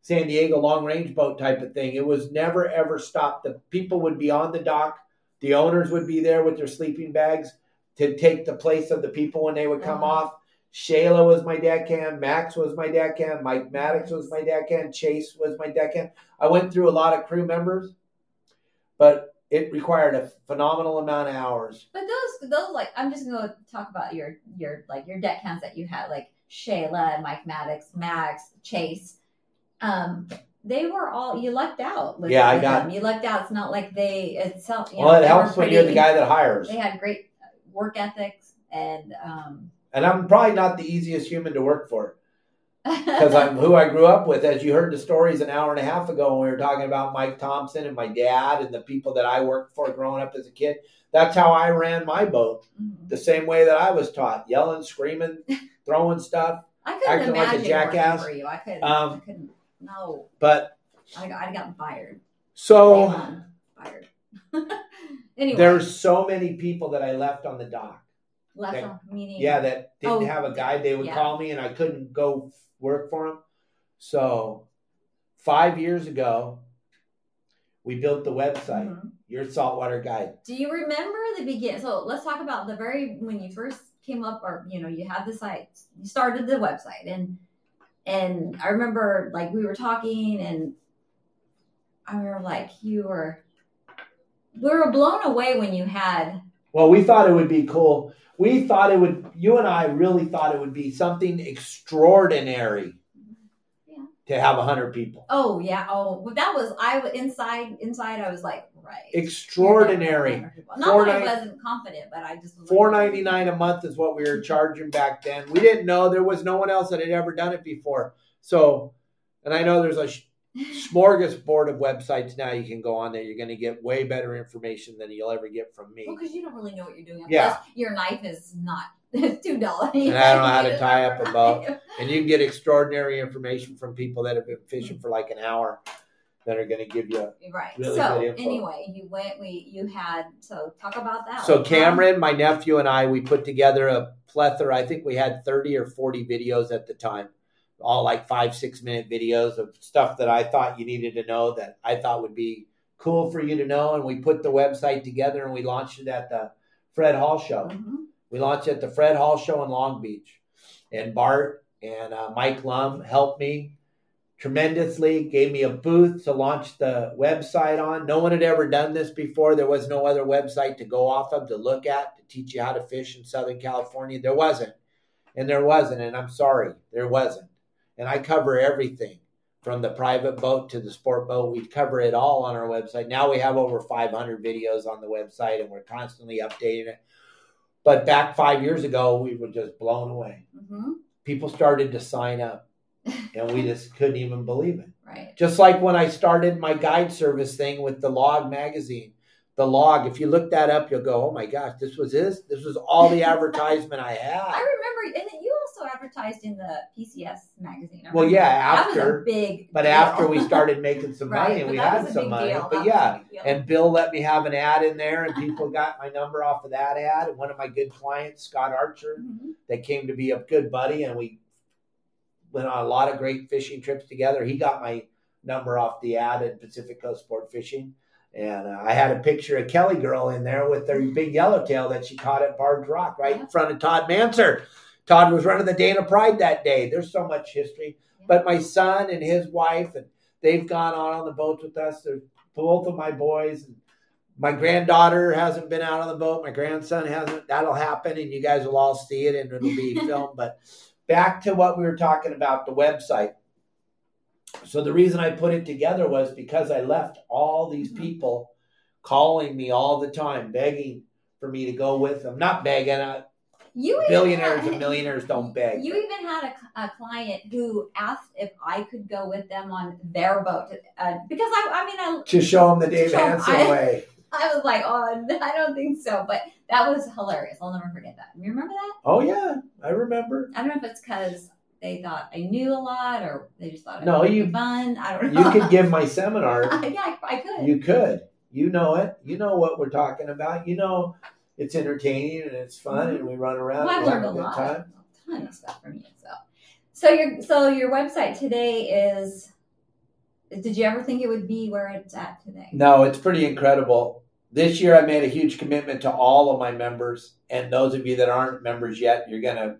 San Diego long range boat type of thing. It was never ever stopped. The people would be on the dock, the owners would be there with their sleeping bags to take the place of the people when they would come Uh-huh. off. Shayla was my deckhand. Max was my deckhand. Mike Maddox was my deckhand. Chase was my deckhand. I went through a lot of crew members, but it required a phenomenal amount of hours. But those, those like, I'm just gonna talk about your, your like your deckhands that you had. Like Shayla, Mike Maddox, Max, Chase. Um, they were all you lucked out. Yeah, I got- them. you lucked out. It's not like they. It's you well, know, it they helps were when you're the guy that hires. They had great work ethics and um, And I'm probably not the easiest human to work for because I'm who I grew up with. As you heard the stories an hour and a half ago when we were talking about Mike Thompson and my dad and the people that I worked for growing up as a kid. That's how I ran my boat. Mhm. The same way that I was taught, yelling, screaming, throwing stuff. I couldn't acting like a imagine jackass. for you. I couldn't. Um, I couldn't. No, But I got, I gotten fired. so fired. anyway, there's so many people that I left on the dock. left that- on meeting. Yeah, that didn't Oh, have a guide. They would yeah. call me and I couldn't go work for them. So five years ago, we built the website, Mhm. Your Saltwater Guide. Do you remember the begin? So let's talk about the very when you first came up, or you know, you had the site, you started the website, and and I remember like we were talking, and I remember like you were, we were blown away when you had Well, we thought it would be cool. We thought it would, you and I really thought it would be something extraordinary Yeah. to have a 100 people. oh yeah oh well, that was I was inside inside I was like right Extraordinary. Not that I wasn't confident, but I just was Four like, ninety nine a month is what we were charging back then. We didn't know there was no one else that had ever done it before. So, and I know there's a smorgasbord of websites now you can go on there. You're going to get way better information than you'll ever get from me. Well, because you don't really know what you're doing. Yeah. Plus, your knife is not it's two dollars. And I don't know how to tie up a boat. And you can get extraordinary information from people that have been fishing for like an hour that are going to give you. Right. Really so anyway, you went. We you had so talk about that. So Cameron, my nephew, and I, we put together a plethora. I think we had 30 or 40 videos at the time, all like five, six minute videos of stuff that I thought you needed to know that I thought would be cool for you to know. And we put the website together and we launched it at the Fred Hall Show. Mhm. We launched it at the Fred Hall Show in Long Beach. And Bart and uh, Mike Lum helped me tremendously, gave me a booth to launch the website on. No one had ever done this before. There was no other website to go off of to look at to teach you how to fish in Southern California. There wasn't. And there wasn't. And I'm sorry, there wasn't. And I cover everything from the private boat to the sport boat. We cover it all on our website. Now we have over 500 videos on the website and we're constantly updating it. But back five years ago, we were just blown away. Mhm. People started to sign up, and we just couldn't even believe it. Right. Just like when I started my guide service thing with the Log magazine. The Log, if you look that up, you'll go, oh my gosh, this was this. This was all the advertisement I had. I remember, and you also advertised in the PCS magazine. I Well, yeah, that was after. a big. But deal. after we started making some right, money and we had some money. deal. But a yeah. And Bill let me have an ad in there, and people got my number off of that ad. And one of my good clients, Scott Archer, Mhm. that came to be a good buddy, and we went on a lot of great fishing trips together. He got my number off the ad at Pacific Coast Sport Fishing. And uh, I had a picture of Kelly Girl in there with their big yellowtail that she caught at Barge Rock right in front of Todd Manser. Todd was running the Dana Pride that day. There's so much history. But my son and his wife, and they've gone on on the boats with us. They're both of my boys. And my granddaughter hasn't been out on the boat. My grandson hasn't. That'll happen, and you guys will all see it, and it'll be filmed. But back to what we were talking about the website. So the reason I put it together was because I left all these Mhm. people calling me all the time, begging for me to go with them. Not begging. Uh, You even billionaires had- and millionaires don't beg. You even had a, a client who asked if I could go with them on their boat uh, because I, I mean, I, to show them the Dave Hansen I- way. I was like, oh, I don't think so, but that was hilarious. I'll never forget that. You remember that? Oh yeah, I remember. I don't know if it's because they thought I knew a lot or they just thought it No, you- fun. I don't You could give my seminar. yeah, I, I could. You could. You know it. You know what we're talking about. You know it's entertaining and it's fun and mm-hmm. we run around well, I've learned a lot, time. a ton of stuff from you. So, so your so your website today is. Did you ever think it would be where it's at today? No, it's pretty incredible. This year I made a huge commitment to all of my members and those of you that aren't members yet, you're going to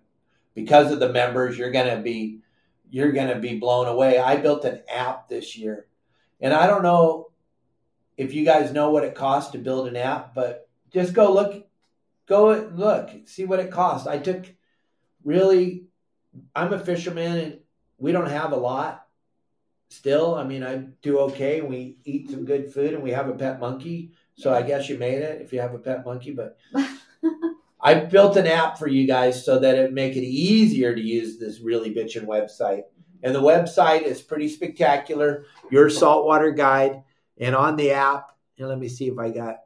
because of the members, you're to be you're going to be blown away. I built an app this year. And I don't know if you guys know what it costs to build an app, but just go look go and look, see what it costs. I took really I'm a fisherman and we don't have a lot still. I mean, I do okay. We eat some good food and we have a pet monkey. So I guess you made it if you have a pet monkey, but I built an app for you guys so that it make it easier to use this really bitchin' website. And the website is pretty spectacular. Your saltwater guide, and on the app, and let me see if I got.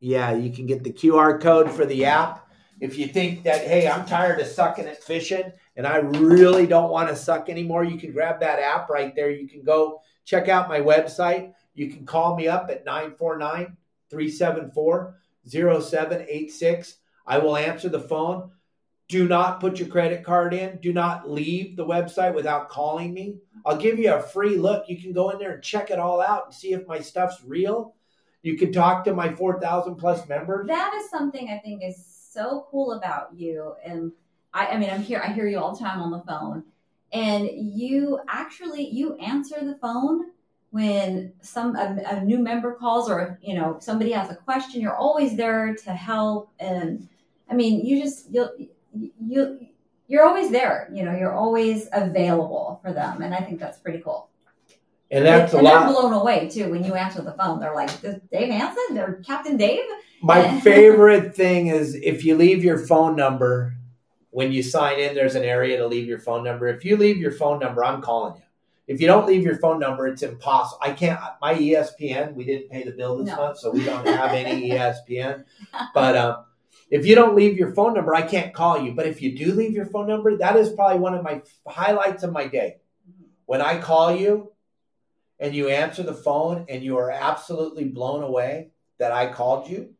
Yeah, you can get the QR code for the app. If you think that, hey, I'm tired of sucking at fishing and I really don't want to suck anymore, you can grab that app right there. You can go check out my website. You can call me up at 949 374 0786. I will answer the phone. Do not put your credit card in. Do not leave the website without calling me. I'll give you a free look. You can go in there and check it all out and see if my stuff's real. You can talk to my 4,000 plus members. That is something I think is so cool about you. And I, I mean, I'm here, I hear you all the time on the phone. And you actually, you answer the phone when some a, a new member calls or you know somebody has a question you're always there to help and i mean you just you'll you you're always there you know you're always available for them and i think that's pretty cool And that's and a they're blown away too when you answer the phone they're like "This Dave Hansen or Captain Dave My favorite thing is if you leave your phone number when you sign in, there's an area to leave your phone number. If you leave your phone number, I'm calling you. If you don't leave your phone number, it's impossible. I can't. My ESPN, we didn't pay the bill this No. month, so we don't have any ESPN. But um, if you don't leave your phone number, I can't call you. But if you do leave your phone number, that is probably one of my highlights of my day. When I call you and you answer the phone and you are absolutely blown away that I called you,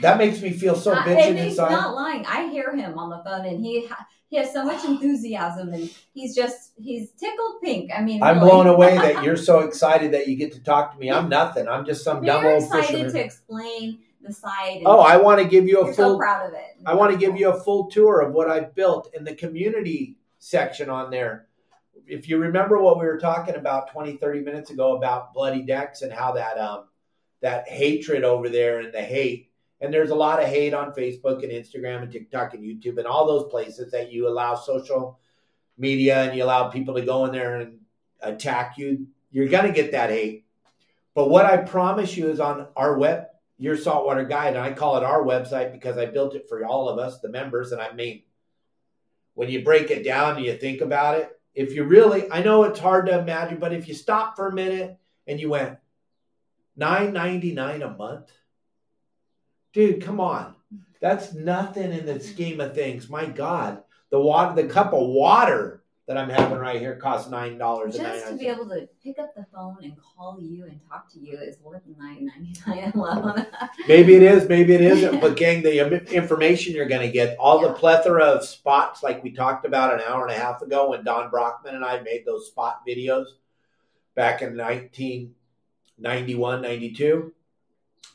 that makes me feel so Uh, bitching and he's inside. not lying. I hear him on the phone, and he ha- he has so much enthusiasm, and he's just he's tickled pink. I mean, I'm really. blown away that you're so excited that you get to talk to me. I'm nothing. I'm just some dumb You're old excited fisherman. to explain the site. Oh, I want to give you a you're so full. proud of it. I want to give you a full tour of what I've built in the community section on there. If you remember what we were talking about 20, 30 minutes ago about bloody decks and how that um that hatred over there and the hate and there's a lot of hate on Facebook and Instagram and TikTok and YouTube and all those places that you allow social media and you allow people to go in there and attack you. You're going to get that hate. But what I promise you is on our web, your saltwater guide, and I call it our website because I built it for all of us, the members. And I mean, when you break it down and you think about it, if you really, I know it's hard to imagine, but if you stop for a minute and you went nine ninety nine a month, dude, come on, that's nothing in the scheme of things. My God, the water, the cup of water that I'm having right here costs nine dollars Just to be able to pick up the phone and call you and talk to you is worth nine ninety nine alone. Maybe it is, maybe it isn't. But gang, the information you're going to get, all the plethora of spots, like we talked about an hour and a half ago when Don Brockman and I made those spot videos back in 1991, 92.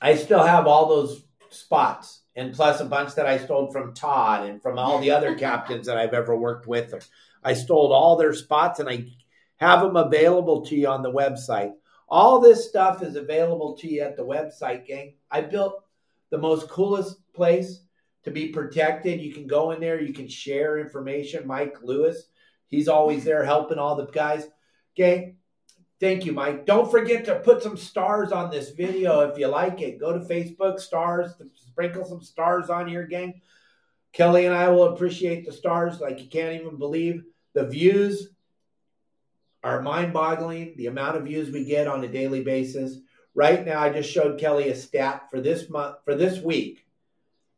I still have all those spots, and plus a bunch that I stole from Todd and from all the other captains that I've ever worked with. I stole all their spots, and I have them available to you on the website. All this stuff is available to you at the website, gang. I built the most coolest place to be protected. You can go in there, you can share information. Mike Lewis, he's always there helping all the guys. Gang, thank you, Mike. Don't forget to put some stars on this video if you like it. Go to Facebook, stars, sprinkle some stars on here, gang. Kelly and I will appreciate the stars like you can't even believe. The views are mind boggling. The amount of views we get on a daily basis. Right now, I just showed Kelly a stat for this month, for this week.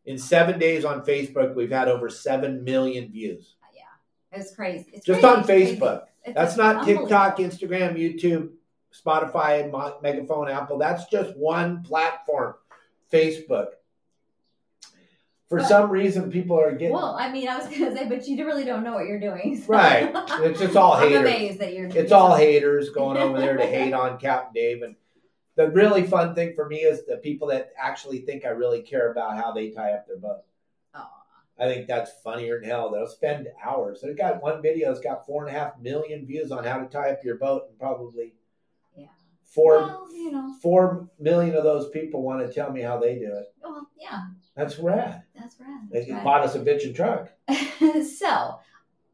In seven days on Facebook, we've had over 7 million views. Yeah, it's crazy. It's Just crazy. on Facebook. It's That's not. TikTok, Instagram, YouTube, Spotify, Megaphone, Apple. That's just one platform, Facebook. For But- some reason, people are getting Well, I mean, I was gonna say, but you really don't know what you're doing. so- right. It's just all I'm haters. amazed that you're. It's all haters going over there to hate on Captain Dave. And the really fun thing for me is the people that actually think I really care about how they tie up their boat. Aw. I think that's funnier than hell. They'll spend hours. They've got one video that's got four and a half million views on how to tie up your boat, and probably. Four Well, you know. four million of those people want to tell me how they do it. Well, yeah, That's rad. that's rad. They That's rad. bought us a bitchin' truck. so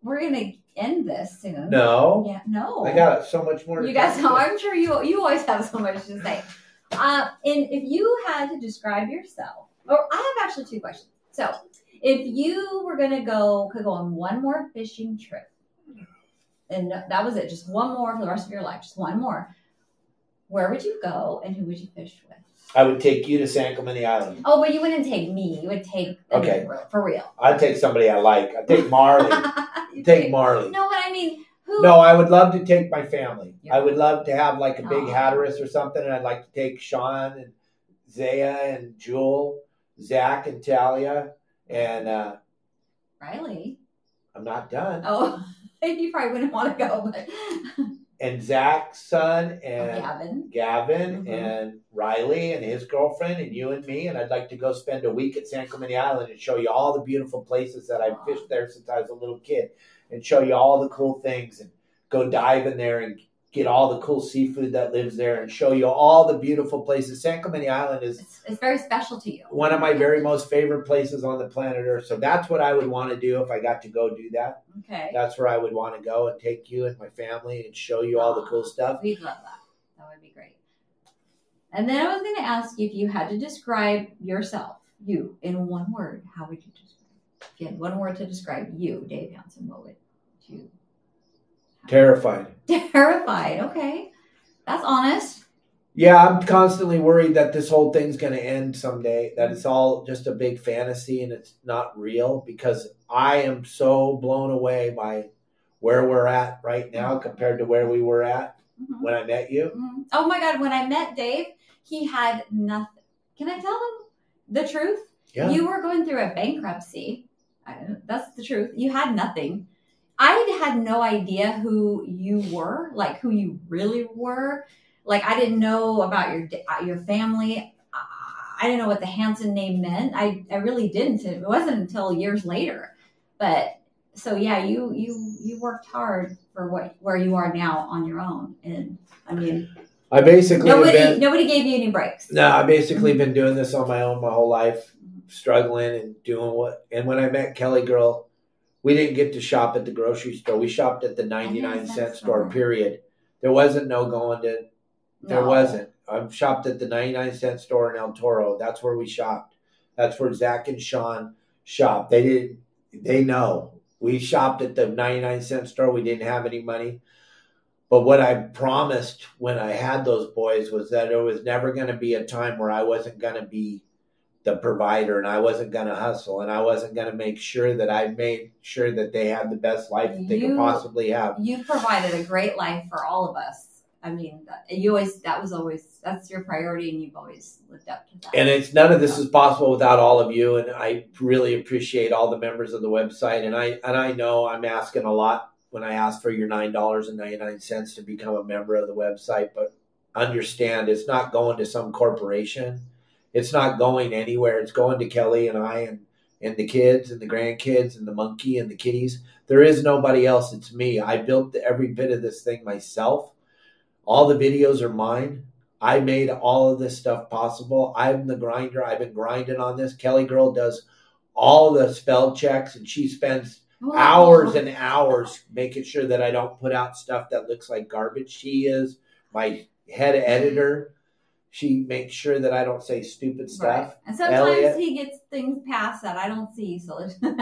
we're gonna end this soon. No, Yeah. No. I got so much more. To You guys know. I'm sure you you always have so much to say. Uh, and if you had to describe yourself, or I have actually two questions. So, if you were gonna go could go on one more fishing trip, and that was it, just one more for the rest of your life, just one more. Where would you go, and who would you fish with? I would take you to San Clemente Island. Oh, but you wouldn't take me. You would take Okay. for real. I'd take somebody I like. I'd take Marley. You take Marley. No, but I mean, who? No, I would love to take my family. Yeah. I would love to have like a big. Hatteras or something, and I'd like to take Sean and Zaya and Jewel, Zach and Talia, and uh, Riley. I'm not done. Oh, you probably wouldn't want to go, but And Zach's son oh, and Gavin. Gavin Mhm. and Riley and his girlfriend and you and me, and I'd like to go spend a week at San Clemente Island and show you all the beautiful places that I've fished there since I was a little kid, and show you all the cool things and go dive in there and get all the cool seafood that lives there and show you all the beautiful places. San Clemente Island is It's, it's very special to you. one of my very most favorite places on the planet Earth. So that's what I would want to do if I got to go do that. Okay. That's where I would want to go and take you and my family and show you all the cool stuff. We'd love that. That would be great. And then I was going to ask you if you had to describe yourself, you, in one word, how would you describe? If you had one word to describe you, Dave Hansen, what would you? Terrified. Terrified. Okay. That's honest. Yeah, I'm constantly worried that this whole thing's going to end someday, that it's all just a big fantasy and it's not real because I am so blown away by where we're at right now compared to where we were at Mhm. when I met you. Mhm. Oh my God. When I met Dave, he had nothing. Can I tell him the truth? Yeah. You were going through a bankruptcy. That's the truth. You had nothing. I had no idea who you were, like who you really were. Like I didn't know about your uh, your family. I didn't know what the Hansen name meant. I, I really didn't. It wasn't until years later. But so yeah, you you you worked hard for what where you are now on your own. And I mean, I basically nobody been nobody gave you any breaks. No, I basically been doing this on my own my whole life, struggling and doing what. And when I met Kelly Girl, we didn't get to shop at the grocery store. We shopped at the ninety nine cent store. Period. There wasn't no going to. There No. wasn't. I shopped at the ninety nine cent store in El Toro. That's where we shopped. That's where Zach and Sean shopped. They didn't. They know we shopped at the ninety nine cent store. We didn't have any money. But what I promised when I had those boys was that it was never going to be a time where I wasn't going to be the provider and I wasn't going to hustle and I wasn't going to make sure that I made sure that they had the best life that they could possibly have. You've provided a great life for all of us. I mean, that- you always that was always that's your priority, and you've always lived up to that. And it's none of this is possible without all of you and I really appreciate all the members of the website and I and I know I'm asking a lot when I ask for your $9.99 to become a member of the website but understand it's not going to some corporation. It's not going anywhere. It's going to Kelly and I and and the kids and the grandkids and the monkey and the kitties. There is nobody else. It's me. I built every bit of this thing myself. All the videos are mine. I made all of this stuff possible. I'm the grinder. I've been grinding on this. Kelly Girl does all the spell checks and she spends hours and hours making sure that I don't put out stuff that looks like garbage. She is my head editor. She makes sure that I don't say stupid Right. stuff. And sometimes Elliot. he gets things past that I don't see. So, so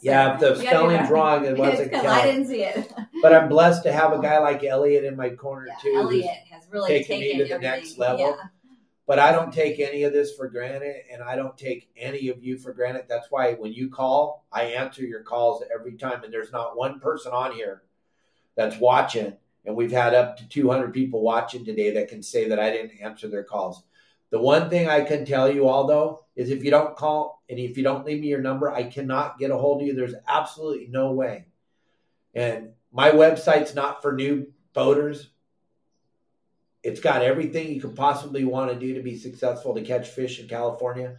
Yeah, the do spelling's wrong, it wasn't 'cause I didn't see it. But I'm blessed to have a guy like Elliot in my corner Yeah, too. Elliot has really taken me to the next level. Yeah. But I don't take any of this for granted, and I don't take any of you for granted. That's why when you call, I answer your calls every time, and there's not one person on here that's watching. And we've had up to 200 people watching today that can say that I didn't answer their calls. The one thing I can tell you all, though, is if you don't call and if you don't leave me your number, I cannot get a hold of you. There's absolutely no way. And my website's not for new boaters. It's got everything you could possibly want to do to be successful to catch fish in California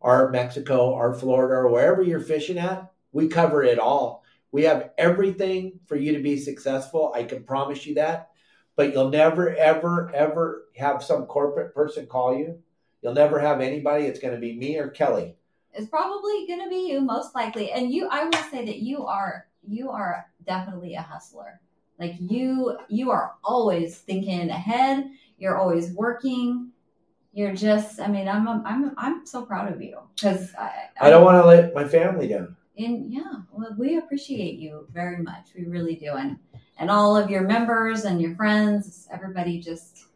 or Mexico or Florida or wherever you're fishing at. We cover it all. We have everything for you to be successful. I can promise you that. But you'll never, ever, ever have some corporate person call you. You'll never have anybody. It's going to be me or Kelly. It's probably going to be you, most likely. And you, I will say that you are you are definitely a hustler. Like you, you are always thinking ahead. You're always working. You're just, I mean, I'm, I'm, I'm so proud of you because I, I don't want to let my family down. And yeah, well, we appreciate you very much. We really do. And, and all of your members and your friends, everybody just,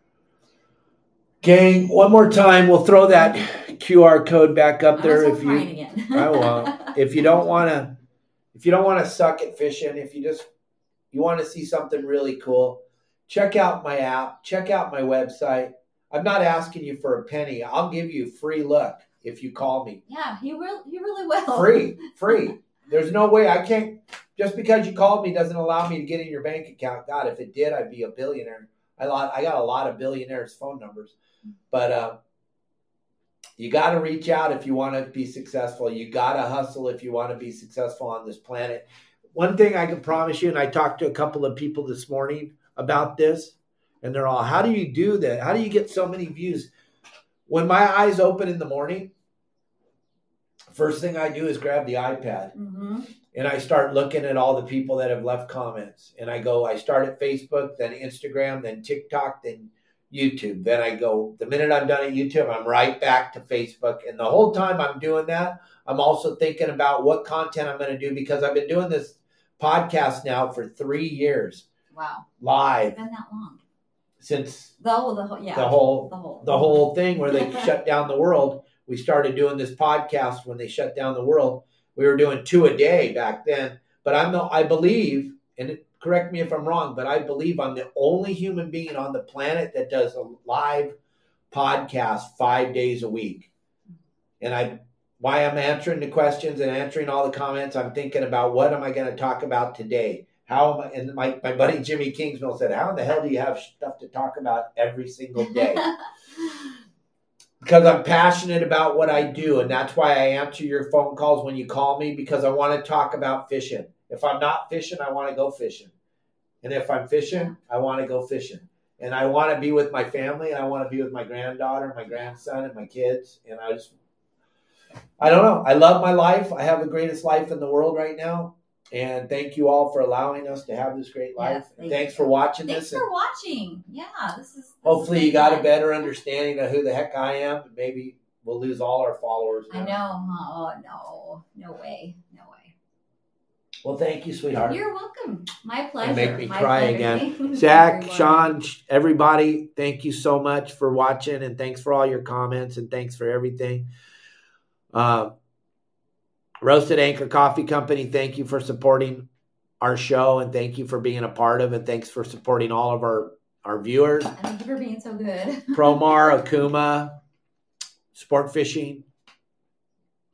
Gang, one more time, we'll throw that QR code back up there if you. I won't. if you don't want to if you don't want to suck at fishing if you just you want to see something really cool check out my app check out my website i'm not asking you for a penny i'll give you a free look if you call me yeah, you will, you really will. free free there's no way i can't just because you called me doesn't allow me to get in your bank account god if it did i'd be a billionaire i, lot, I got a lot of billionaires phone numbers but uh, you got to reach out if you want to be successful. You got to hustle if you want to be successful on this planet. One thing I can promise you, and I talked to a couple of people this morning about this, and they're all, How do you do that? How do you get so many views? When my eyes open in the morning, first thing I do is grab the iPad hmm and I start looking at all the people that have left comments. And I go, I start at Facebook, then Instagram, then TikTok, then YouTube. Then I go, the minute I'm done at YouTube, I'm right back to Facebook. And the whole time I'm doing that, I'm also thinking about what content I'm going to do because I've been doing this podcast now for three years Wow. live It's been that long. since The whole, the whole, yeah. the whole the whole, the whole thing where they shut down the world. We started doing this podcast when they shut down the world. We were doing two a day back then. But I'm the I believe, and correct me if I'm wrong, but I believe I'm the only human being on the planet that does a live podcast five days a week. And I why I'm answering the questions and answering all the comments, I'm thinking about what am I going to talk about today? How am I? And my, my buddy Jimmy Kingsmill said, How in the hell do you have stuff to talk about every single day? because I'm passionate about what I do, and that's why I answer your phone calls when you call me because I want to talk about fishing. If I'm not fishing, I want to go fishing, and if I'm fishing, I want to go fishing, and I want to be with my family, and I want to be with my granddaughter, my grandson, and my kids, and I just, I don't know. I love my life. I have the greatest life in the world right now. And thank you all for allowing us to have this great life. Yes, thank Thanks you. for watching Thanks this. and- for watching. Yeah, this is. this hopefully has you got a better understanding of who the heck I am. and Maybe we'll lose all our followers. I know. Oh no, no way, no way. Well, thank you, sweetheart. You're welcome. My pleasure. make me My cry pleasure. again. Zach, everyone. Sean, everybody, thank you so much for watching and thanks for all your comments and thanks for everything. Uh, Roasted Anchor Coffee Company, thank you for supporting our show and thank you for being a part of it. Thanks for supporting all of our, our viewers. And Thank you for being so good. Promar, Okuma, Sport Fishing,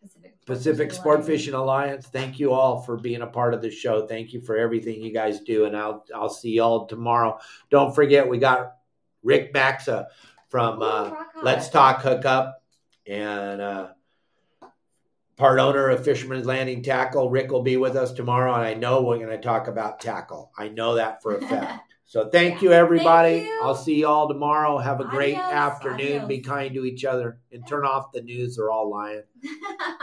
Pacific, Pacific Sport Alliance. Fishing Alliance. Thank you all for being a part of the show. Thank you for everything you guys do, and I'll I'll see y'all tomorrow. Don't forget, we got Rick Maxa from uh. Let's Talk Hookup and uh, part owner of Fisherman's Landing Tackle. Rick will be with us tomorrow, and I know we're going to talk about tackle. I know that for a fact. So thank you, everybody. Thank you. I'll see y'all tomorrow. Have a great Adios, afternoon. Be kind to each other and turn off the news. They're all lying.